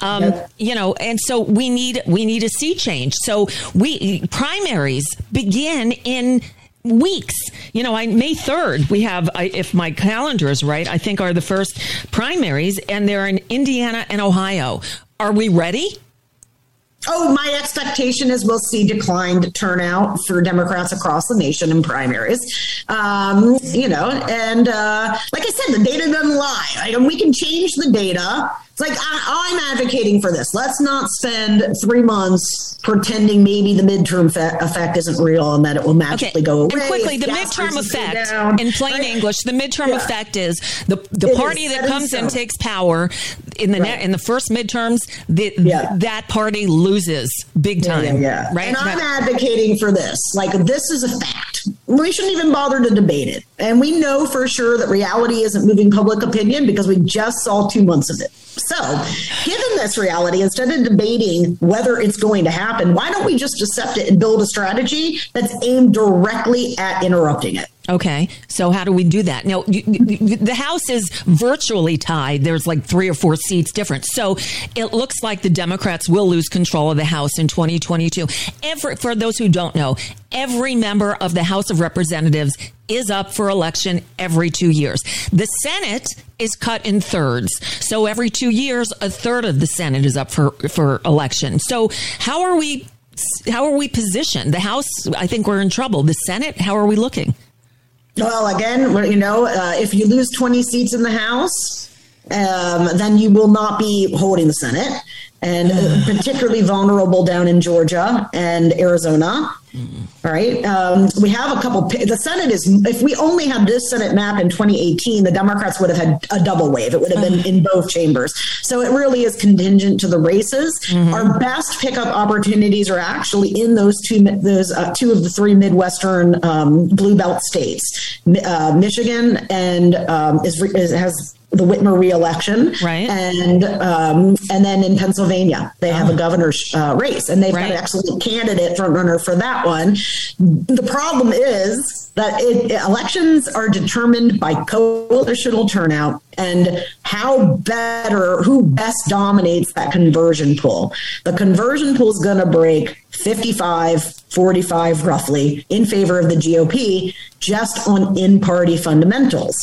Um, yep. You know, and so we need we need a sea change. So we primaries begin in weeks. You know, I, May 3rd, we have, I, if my calendar is right, I think are the first primaries, and they're in Indiana and Ohio. Are we ready? Oh, my expectation is we'll see declined turnout for Democrats across the nation in primaries. Um, you know, and uh, like I said, the data doesn't lie. And we can change the data it's like I, am advocating for this. Let's not spend three months pretending maybe the midterm fe- effect isn't real and that it will magically okay. go away. And quickly, the midterm effect, down, in plain right? English, the midterm yeah. effect is the the it party that comes in takes power in the right. in the first midterms. The, yeah. that party loses big time. Yeah, yeah right. And I'm advocating for this. Like this is a fact. We shouldn't even bother to debate it. And we know for sure that reality isn't moving public opinion because we just saw two months of it. So, given this reality, instead of debating whether it's going to happen, why don't we just accept it and build a strategy that's aimed directly at interrupting it? Okay. So how do we do that? Now, the House is virtually tied. There's like three or four seats different. So it looks like the Democrats will lose control of the House in 2022. Every, for those who don't know, every member of the House of Representatives is up for election every two years. The Senate is cut in thirds. So every two years, a third of the Senate is up for, for election. So how are we, how are we positioned? The House, I think we're in trouble. The Senate, how are we looking? Well, again, you know, uh, if you lose 20 seats in the House, um, then you will not be holding the Senate, and uh, [SIGHS] particularly vulnerable down in Georgia and Arizona. All right. Um, we have a couple. The Senate is, if we only had this Senate map in 2018, the Democrats would have had a double wave. It would have been in both chambers. So it really is contingent to the races. Mm-hmm. Our best pickup opportunities are actually in those two, those uh, two of the three Midwestern um, blue belt states, uh, Michigan and um, is, is, has the Whitmer reelection, right? And um, and then in Pennsylvania, they have a oh. governor's uh, race, and they've right. got an excellent candidate front runner for that one. The problem is that it, elections are determined by coalitional turnout and how better, who best dominates that conversion pool. The conversion pool is going to break 55, 45 roughly in favor of the GOP just on in party fundamentals.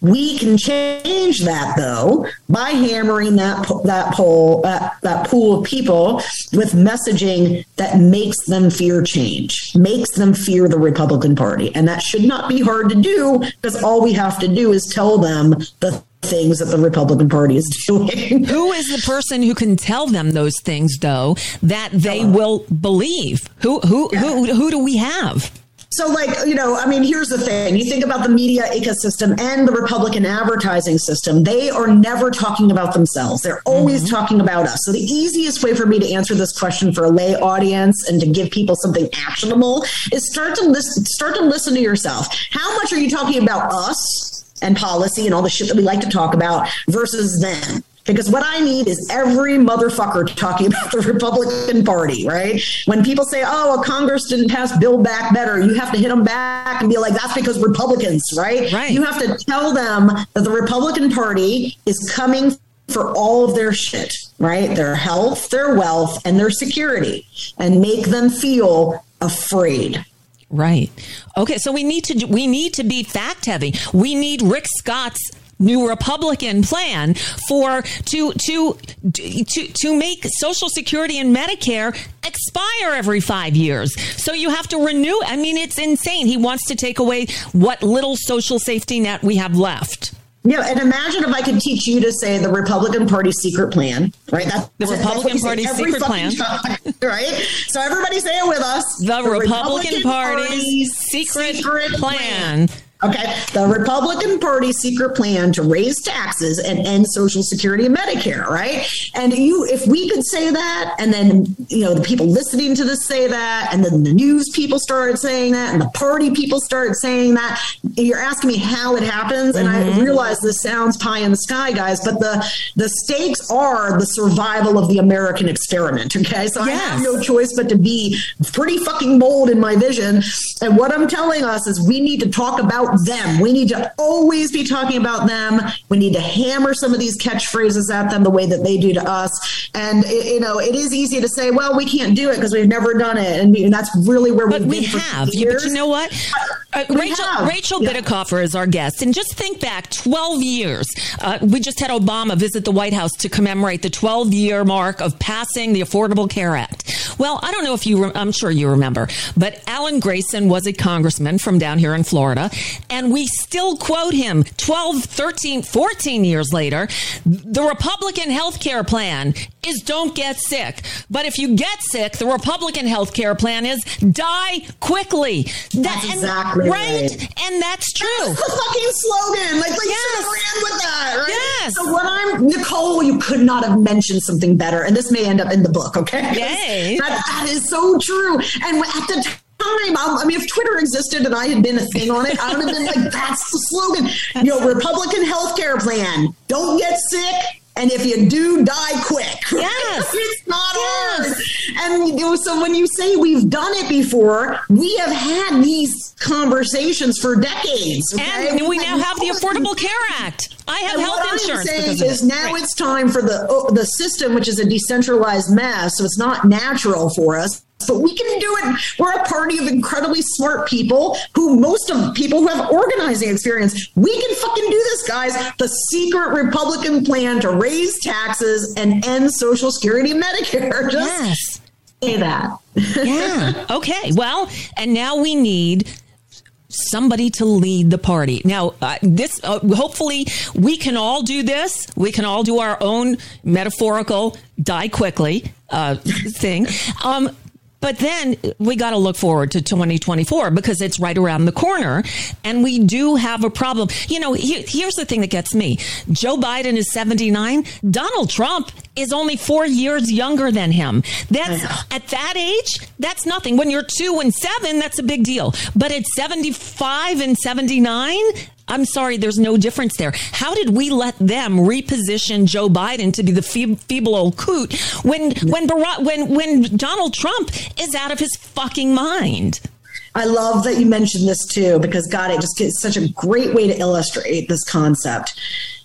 We can change that though by hammering that that poll that, that pool of people with messaging that makes them fear change, makes them fear the Republican Party, and that should not be hard to do because all we have to do is tell them the things that the Republican Party is [LAUGHS] doing. who is the person who can tell them those things though that they uh-huh. will believe? Who who yeah. who who do we have? So, like, you know, I mean, here's the thing you think about the media ecosystem and the Republican advertising system, they are never talking about themselves. They're always mm-hmm. talking about us. So, the easiest way for me to answer this question for a lay audience and to give people something actionable is start to listen, start to listen to yourself. How much are you talking about us? And policy and all the shit that we like to talk about versus them. Because what I need is every motherfucker talking [LAUGHS] about the Republican Party, right? When people say, oh, well, Congress didn't pass Build Back Better, you have to hit them back and be like, that's because Republicans, right? right. You have to tell them that the Republican Party is coming for all of their shit, right? Their health, their wealth, and their security, and make them feel afraid. Right. Okay, so we need to we need to be fact heavy. We need Rick Scott's new Republican plan for to to to to make Social Security and Medicare expire every five years. So you have to renew. I mean, it's insane. He wants to take away what little social safety net we have left. Yeah, and imagine if I could teach you to say the Republican Party secret plan, right? That's the Republican Party secret plan, time, [LAUGHS] right? So everybody say it with us. The, the Republican, Republican Party's, secret, secret plan. plan Okay. The Republican Party secret plan to raise taxes and end Social Security and Medicare, right? And you, if we could say that, and then, you know, the people listening to this say that, and then the news people started saying that, and the party people started saying that, you're asking me how it happens. And mm-hmm. I realize this sounds pie in the sky, guys, but the, the stakes are the survival of the American experiment. Okay. So yes. I have no choice but to be pretty fucking bold in my vision. And what I'm telling us is we need to talk about about them. We need to always be talking about them. We need to hammer some of these catchphrases at them the way that they do to us. And you know, it is easy to say, "Well, we can't do it because we've never done it," and, and that's really where but we have. Yeah, but you know what? Uh, Rachel have. Rachel yeah. Bitecofer is our guest, and just think back 12 years. Uh, we just had Obama visit the White House to commemorate the 12 year mark of passing the Affordable Care Act. Well, I don't know if you, re- I'm sure you remember, but Alan Grayson was a congressman from down here in Florida, and we still quote him 12, 13, 14 years later. The Republican health care plan is don't get sick. But if you get sick, the Republican health care plan is die quickly. That, that's exactly right. right. And that's true. That's the fucking slogan. Like, like yes. ran with that, right? Yes. So what I'm, Nicole, you could not have mentioned something better. And this may end up in the book, okay? Yay. [LAUGHS] That, that is so true. And at the time, Um, I mean, if Twitter existed and I had been a thing on it, I would have been like, that's the slogan. That's you know, Republican health care plan. Don't get sick, and if you do, die quick. [LAUGHS] Yes. it's not yes. hard. And you know, so when you say we've done it before, we have had these conversations for decades. Okay? And we now have the Affordable Care Act. I have and health what insurance. I'm saying is now right. it's time for the oh, the system, which is a decentralized mess, so it's not natural for us but we can do it. We're a party of incredibly smart people who most of people who have organizing experience. We can fucking do this, guys. The secret Republican plan to raise taxes and end Social Security and Medicare. [LAUGHS] Just yes. say that. [LAUGHS] yeah. Okay. Well, and now we need somebody to lead the party. Now, uh, this uh, hopefully we can all do this. We can all do our own metaphorical die quickly uh, thing. Um, but then we got to look forward to 2024 because it's right around the corner. And we do have a problem. You know, he, here's the thing that gets me Joe Biden is 79. Donald Trump is only four years younger than him. That's at that age, that's nothing. When you're two and seven, that's a big deal. But at 75 and 79, I'm sorry, there's no difference there. How did we let them reposition Joe Biden to be the feeble old coot when when Barack, when when Donald Trump is out of his fucking mind? I love that you mentioned this too because God, it just gives such a great way to illustrate this concept.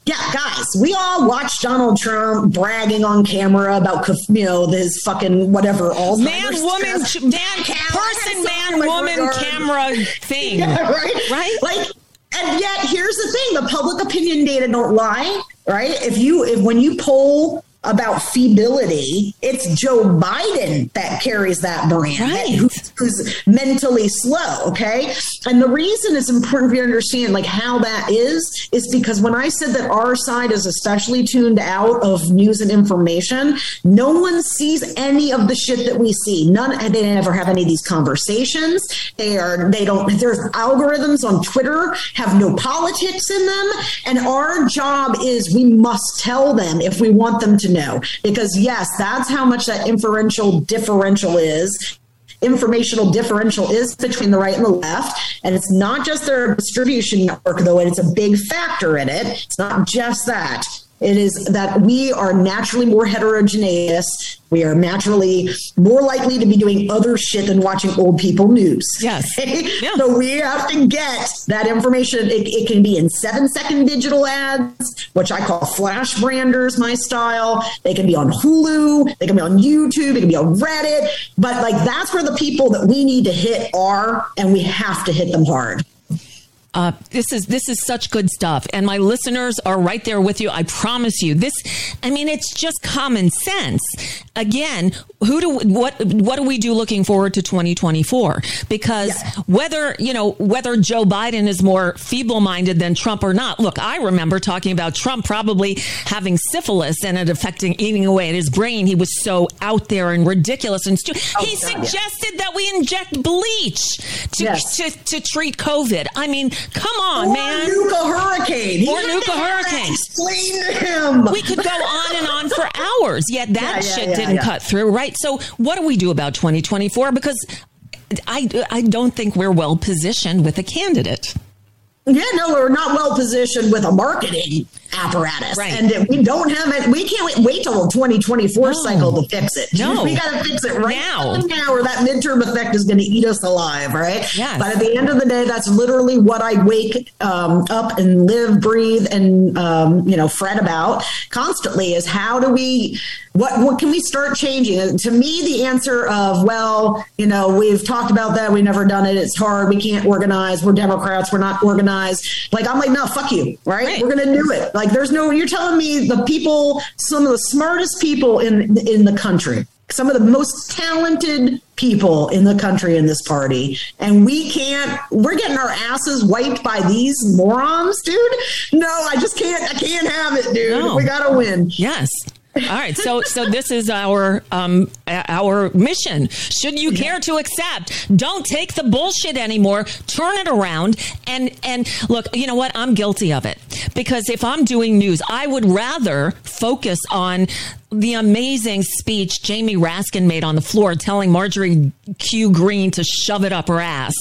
Yeah, guys, we all watched Donald Trump bragging on camera about you know his fucking whatever all man, woman, man, person, man, woman, regard. camera [LAUGHS] thing. Yeah, right, right. Like and yet here's the thing the public opinion data don't lie right? If you if when you poll about feebility, it's Joe Biden that carries that brand, right. who's, who's, mentally slow. Okay. And the reason it's important for you to understand like how that is, is because when I said that our side is especially tuned out of news and information, no one sees any of the shit that we see. None, they never have any of these conversations. They are, they don't, there's algorithms on Twitter have no politics in them. And our job is we must tell them if we want them to know. Because, yes, that's how much that inferential differential is informational differential is between the right and the left. And it's not just their distribution network, though, and it's a big factor in it. It's not just that. It is that we are naturally more heterogeneous. We are naturally more likely to be doing other shit than watching old people news. Yes. [LAUGHS] Yeah. So we have to get that information. It, it, can be in seven second digital ads, which I call flash branders, my style. They can be on Hulu. They can be on YouTube. it can be on Reddit. But like that's where the people that we need to hit are, and we have to hit them hard. Uh, this is this is such good stuff, and my listeners are right there with you. I promise you. This, I mean, it's just common sense. Again, who do what what do we do looking forward to 2024? Because yeah. whether you know whether Joe Biden is more feeble-minded than Trump or not. Look, I remember talking about Trump probably having syphilis and it affecting eating away at his brain. He was so out there and ridiculous and stupid. Oh, he suggested yeah. that we inject bleach to, yes. to to treat COVID. I mean Come on, or man. Nuke a hurricane. Or nuke a hurricane. Explain to him. We could go on and on for hours, yet [LAUGHS] that yeah, yeah, shit didn't cut through, right? So, what do we do about 2024? Because I, I don't think we're well positioned with a candidate. Yeah, no, we're not well positioned with a marketing apparatus. Right. And we don't have it. We can't wait, wait till the 2024 no. cycle to fix it. No. We got to fix it right now. now or that midterm effect is going to eat us alive, right? Yes. But at the end of the day, that's literally what I wake um, up and live, breathe, and, um, you know, fret about constantly is how do we what what can we start changing? To me, the answer of well, you know, we've talked about that, we've never done it, it's hard, we can't organize, we're Democrats, we're not organized. Like I'm like, no, fuck you, right? right. We're gonna do it. Like there's no you're telling me the people, some of the smartest people in in the country, some of the most talented people in the country in this party and we can't we're getting our asses wiped by these morons dude no i just can't i can't have it dude no. we gotta win yes all right, so so this is our um our mission. Should you care to accept, don't take the bullshit anymore. Turn it around and and look. You know what? I'm guilty of it because if I'm doing news, I would rather focus on the amazing speech Jamie Raskin made on the floor, telling Marjorie Q. Greene to shove it up her ass.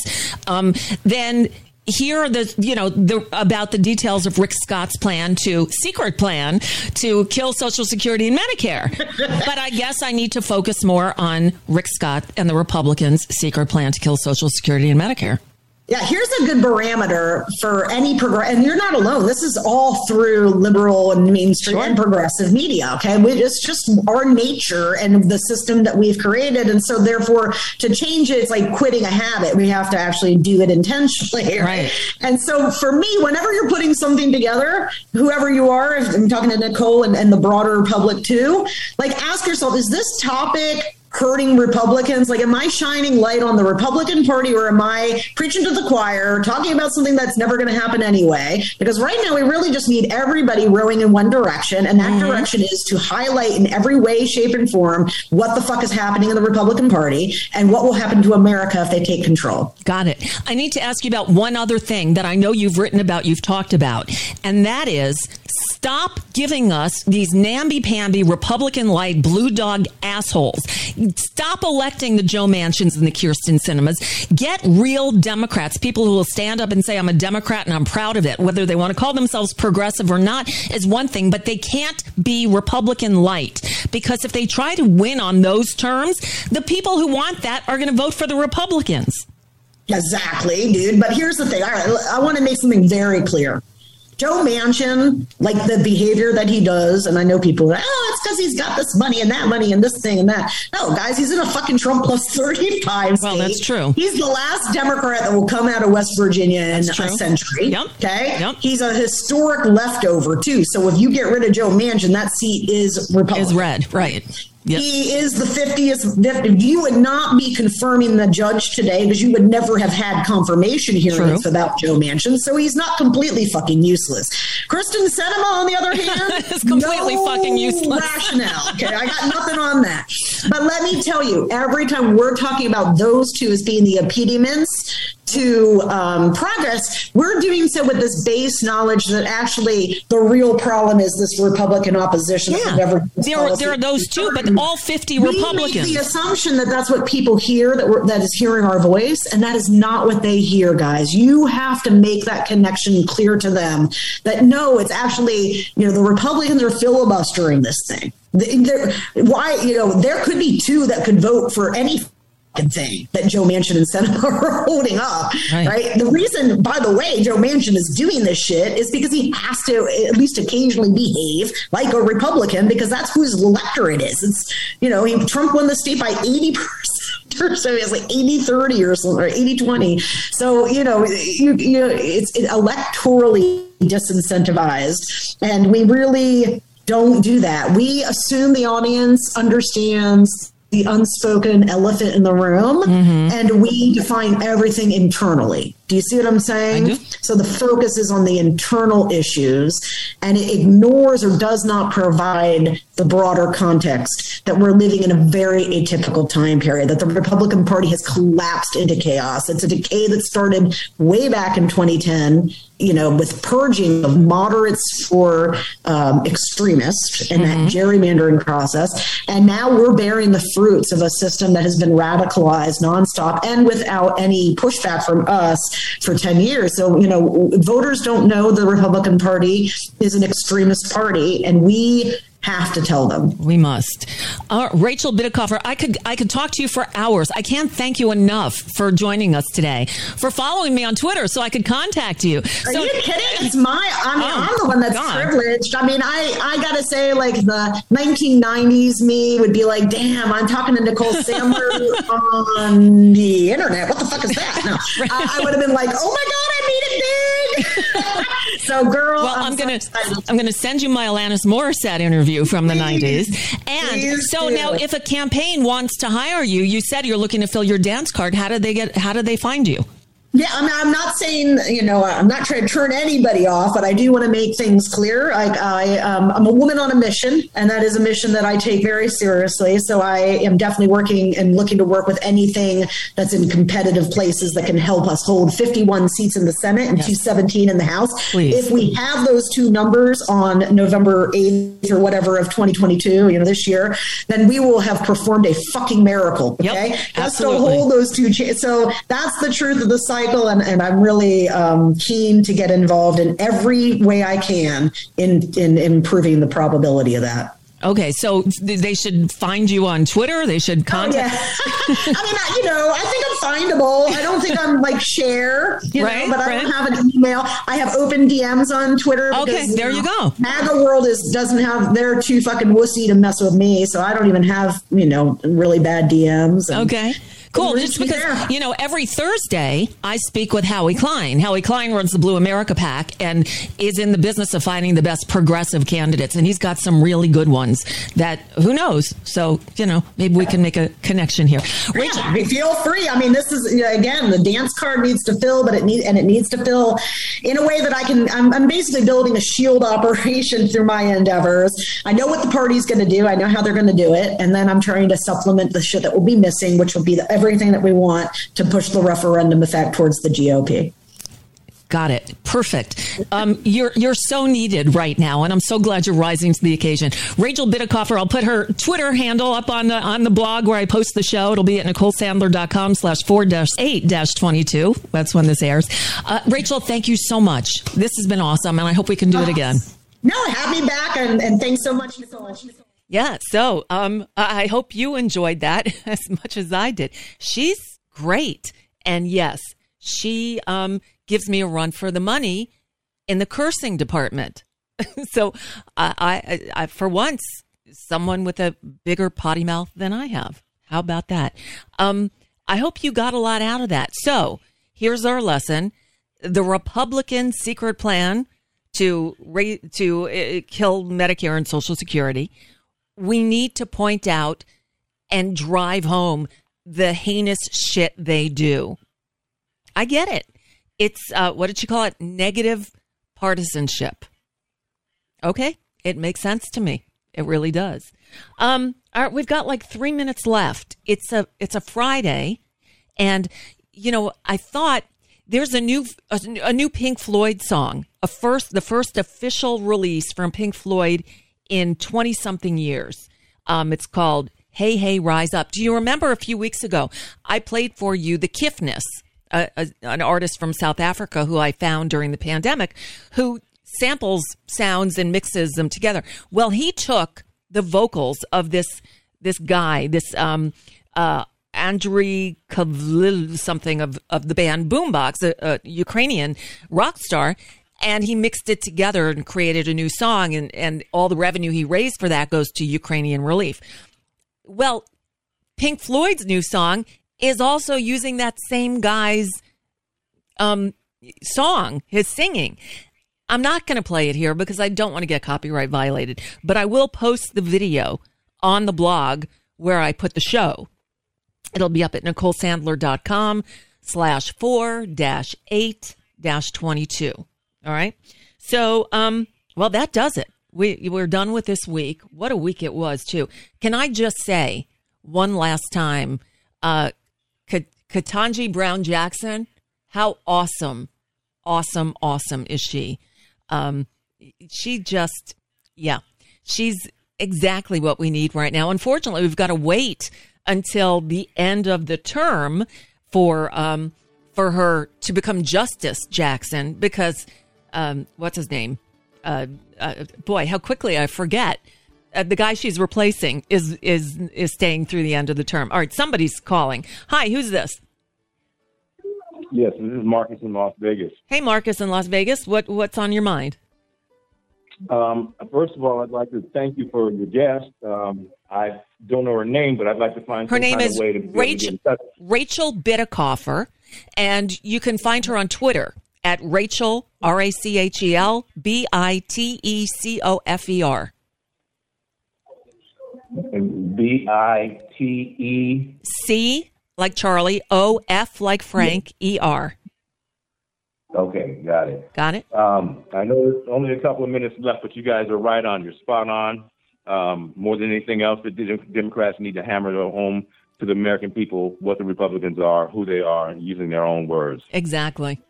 Um, then hear the you know the about the details of Rick Scott's plan to secret plan to kill Social Security and Medicare. [LAUGHS] but I guess I need to focus more on Rick Scott and the Republicans' secret plan to kill Social Security and Medicare. Yeah, here's a good barometer for any progress. And you're not alone. This is all through liberal and mainstream sure. and progressive media. Okay, it's just our nature and the system that we've created, and so therefore to change it, it's like quitting a habit. We have to actually do it intentionally. Right. And so for me, whenever you're putting something together, whoever you are, I'm talking to Nicole and, and the broader public too, like ask yourself: Is this topic hurting Republicans? Like, am I shining light on the Republican Party or am I preaching to the choir, talking about something that's never going to happen anyway? Because right now we really just need everybody rowing in one direction. And that mm-hmm. direction is to highlight in every way, shape, and form what the fuck is happening in the Republican Party and what will happen to America if they take control. Got it. I need to ask you about one other thing that I know you've written about, you've talked about, and that is stop giving us these namby-pamby Republican light blue dog assholes Stop electing the Joe Manchins and the Kyrsten Sinemas. Get real Democrats, people who will stand up and say, I'm a Democrat and I'm proud of it. Whether they want to call themselves progressive or not is one thing, but they can't be Republican light because if they try to win on those terms, the people who want that are going to vote for the Republicans. Exactly, dude. But here's the thing. All right, I want to make something very clear. Joe Manchin, like the behavior that he does, and I know people, oh, it's because he's got this money and that money and this thing and that. No, guys, he's in a fucking Trump plus 35 Well, that's true. He's the last Democrat that will come out of West Virginia in a century. Yep. Okay. Yep. He's a historic leftover, too. So if you get rid of Joe Manchin, that seat is Republican. Is red, right. Yep. He is the 50th. You would not be confirming the judge today because you would never have had confirmation hearings True. without Joe Manchin. So he's not completely fucking useless. Kyrsten Sinema, on the other [LAUGHS] hand, is completely no fucking useless. Rationale. Okay, I got nothing on that. But let me tell you, every time we're talking about those two as being the impediments to um, progress, we're doing so with this base knowledge that actually the real problem is this Republican opposition. Yeah, there, are, there are those two, but all 50 we Republicans. the assumption that that's what people hear, that, that is hearing our voice, and that is not what they hear, guys. You have to make that connection clear to them that no, it's actually, you know, the Republicans are filibustering this thing. There, why, you know, there could be two that could vote for any thing that Joe Manchin and Sinema [LAUGHS] are holding up, right. right. The reason, by the way, Joe Manchin is doing this shit is because he has to at least occasionally behave like a Republican because that's whose electorate is. It's, you know, he, Trump won the state by 80%. So it's like 80 30 or something, or 80 20. So, you know, you, you know it's it electorally disincentivized. And we really don't do that. We assume the audience understands the unspoken elephant in the room mm-hmm. and we define everything internally. Do you see what I'm saying? So the focus is on the internal issues and it ignores or does not provide the broader context that we're living in a very atypical time period, that the Republican Party has collapsed into chaos. It's a decay that started way back in 2010 you know, with purging of moderates for um, extremists and mm-hmm. that gerrymandering process. And now we're bearing the fruits of a system that has been radicalized nonstop and without any pushback from us for 10 years. So, you know, voters don't know the Republican Party is an extremist party, and we have to tell them. We must. Uh, Rachel Bitecofer, I could I could talk to you for hours. I can't thank you enough for joining us today, for following me on Twitter so I could contact you. Are so, you kidding? It's my I mean, oh, I'm the one that's God. privileged. I mean, I I gotta say, like the 1990s me would be like, damn, I'm talking to Nicole Sandler [LAUGHS] on the internet. What the fuck is that? No, [LAUGHS] I, I would have been like, oh my God, I made it [LAUGHS] so, girl, well, I'm, I'm gonna I'm gonna send you my Alanis Morissette interview from the Please. 90s. And so do. now if a campaign wants to hire you, you said you're looking to fill your dance card. How do they get how do they find you? Yeah, I mean, I'm not saying you know I'm not trying to turn anybody off, but I do want to make things clear. Like I, um, I'm a woman on a mission, and that is a mission that I take very seriously. So I am definitely working and looking to work with anything that's in competitive places that can help us hold 51 seats in the Senate and yes. 217 in the House. Please. If we have those two numbers on November 8th or whatever of 2022, you know, this year, then we will have performed a fucking miracle. Okay, yep, just to hold those two. so that's the truth of the site and, and I'm really um, keen to get involved in every way I can in in improving the probability of that. Okay, so they should find you on Twitter. They should contact. Oh, yeah. [LAUGHS] I mean, you know, I think I'm findable. I don't think I'm like share, you right, know, but right. I don't have an email. I have open DMs on Twitter. Because, okay, there you, know, you go. MAGA world is doesn't have. They're too fucking wussy to mess with me, so I don't even have you know really bad DMs. And, okay. Cool. Just because, you know, every Thursday I speak with Howie Klein. Howie Klein runs the Blue America PAC and is in the business of finding the best progressive candidates. And he's got some really good ones that who knows? So, you know, maybe we can make a connection here. Rachel, yeah, feel free. I mean, this is, again, the dance card needs to fill, but it needs, and it needs to fill in a way that I can, I'm, I'm basically building a shield [LAUGHS] operation through my endeavors. I know what the party's going to do. I know how they're going to do it. And then I'm trying to supplement the shit that will be missing, which will be the everything that we want to push the referendum effect towards the GOP. Got it. Perfect. Um, you're you're so needed right now, and I'm so glad you're rising to the occasion. Rachel Bitecofer, I'll put her Twitter handle up on the on the blog where I post the show. It'll be at NicoleSandler.com slash four dash eight dash twenty two. That's when this airs. Uh, Rachel, thank you so much. This has been awesome, and I hope we can do it again. No, have me back, and, and thanks so much, Nicole. Yeah, so um, I hope you enjoyed that [LAUGHS] as much as I did. She's great, and yes, she um, gives me a run for the money in the cursing department. [LAUGHS] so I, I, I, for once, someone with a bigger potty mouth than I have. How about that? Um, I hope you got a lot out of that. So here's our lesson: the Republican secret plan to ra- to uh, kill Medicare and Social Security we need to point out and drive home the heinous shit they do. I get it. It's, uh, what did you call it? Negative partisanship. Okay. It makes sense to me. It really does. Um, all right, we've got like three minutes left. It's a, it's a Friday. And, you know, I thought there's a new, a, a new Pink Floyd song, a first, the first official release from Pink Floyd in 20 something years. Um, it's called Hey, Hey, Rise Up. Do you remember a few weeks ago? I played for you the Kiffness, a, a, an artist from South Africa who I found during the pandemic who samples sounds and mixes them together. Well, he took the vocals of this this guy, this um, uh, Kavlil, something of, of the band Boombox, a, a Ukrainian rock star, and he mixed it together and created a new song and, and all the revenue he raised for that goes to Ukrainian relief. Well, Pink Floyd's new song is also using that same guy's um, song, his singing. I'm not going to play it here because I don't want to get copyright violated, but I will post the video on the blog where I put the show. It'll be up at NicoleSandler.com slash four dash eight dash 22. All right. So, um, well, that does it. We, we're done with this week. What a week it was, too. Can I just say one last time, uh, Ketanji Brown Jackson, how awesome, awesome, awesome is she? Um, she just, yeah, she's exactly what we need right now. Unfortunately, we've got to wait until the end of the term for, um, for her to become Justice Jackson because um, what's his name? Uh, uh, boy, how quickly I forget. Uh, the guy she's replacing is is is staying through the end of the term. All right, somebody's calling. Hi, who's this? Yes, this is Marcus in Las Vegas. Hey, Marcus in Las Vegas. What what's on your mind? Um, first of all, I'd like to thank you for your guest. Um, I don't know her name, but I'd like to find her name is of way to Rachel Rachel Bitecofer, and you can find her on Twitter at Rachel R A C H E L B I T E C O F E R. B I T E C like Charlie, O F like Frank, E R. Okay, got it. Got it. Um, I know there's only a couple of minutes left, but you guys are right on. You're spot on. Um, more than anything else, the Democrats need to hammer home to the American people what the Republicans are, who they are, using their own words. Exactly.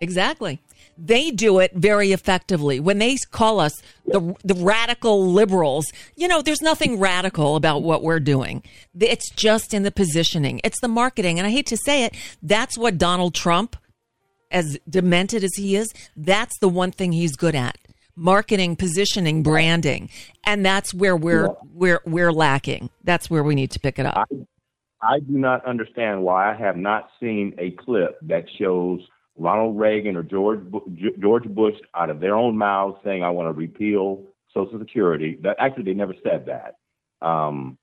Exactly. They do it very effectively. When they call us the, the radical liberals, you know, there's nothing radical about what we're doing. It's just in the positioning. It's the marketing. And I hate to say it, that's what Donald Trump, as demented as he is, that's the one thing he's good at. Marketing, positioning, branding. And that's where we're yeah. we're we're lacking. That's where we need to pick it up. I, I do not understand why I have not seen a clip that shows Ronald Reagan or George George Bush out of their own mouths saying, "I want to repeal Social Security." That actually they never said that. Um,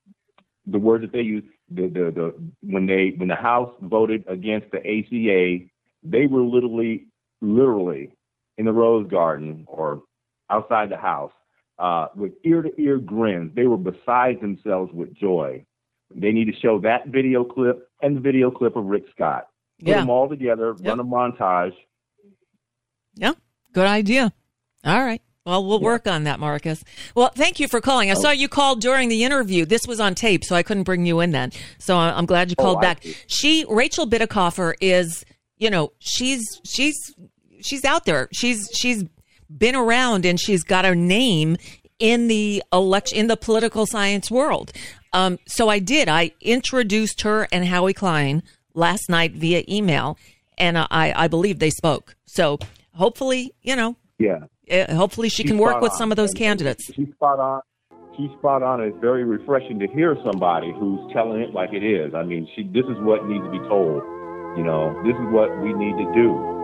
the words that they used, the, the the when they when the House voted against the ACA, they were literally literally in the Rose Garden or outside the House uh, with ear to ear grins. They were beside themselves with joy. They need to show that video clip and the video clip of Rick Scott put yeah. them all together, yep. run a montage. Yeah, good idea. All right. Well, we'll yeah. work on that, Marcus. Well, thank you for calling. I oh. saw you called during the interview. This was on tape, so I couldn't bring you in then. So I'm glad you oh, called oh, back. She, Rachel Bitecofer, is, you know, she's she's she's out there. She's she's been around and she's got a name in the election in the political science world. Um, so I did. I introduced her and Howie Klein last night via email, and I, I believe they spoke. So hopefully, you know, yeah, uh, hopefully she she's can work with on. some of those and candidates. She's spot on. She's spot on. It's very refreshing to hear somebody who's telling it like it is. I mean, she. This is what needs to be told. You know, this is what we need to do.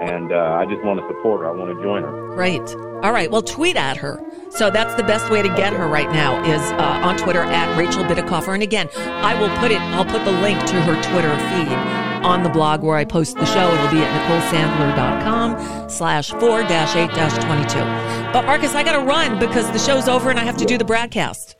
And uh, I just want to support her. I want to join her. Great. All right. Well, tweet at her. So that's the best way to get her right now is uh, on Twitter at Rachel Bitecofer. And again, I will put it, I'll put the link to her Twitter feed on the blog where I post the show. It'll be at NicoleSandler.com slash 4 dash 8 dash 22. But Marcus, I got to run because the show's over and I have to do the broadcast.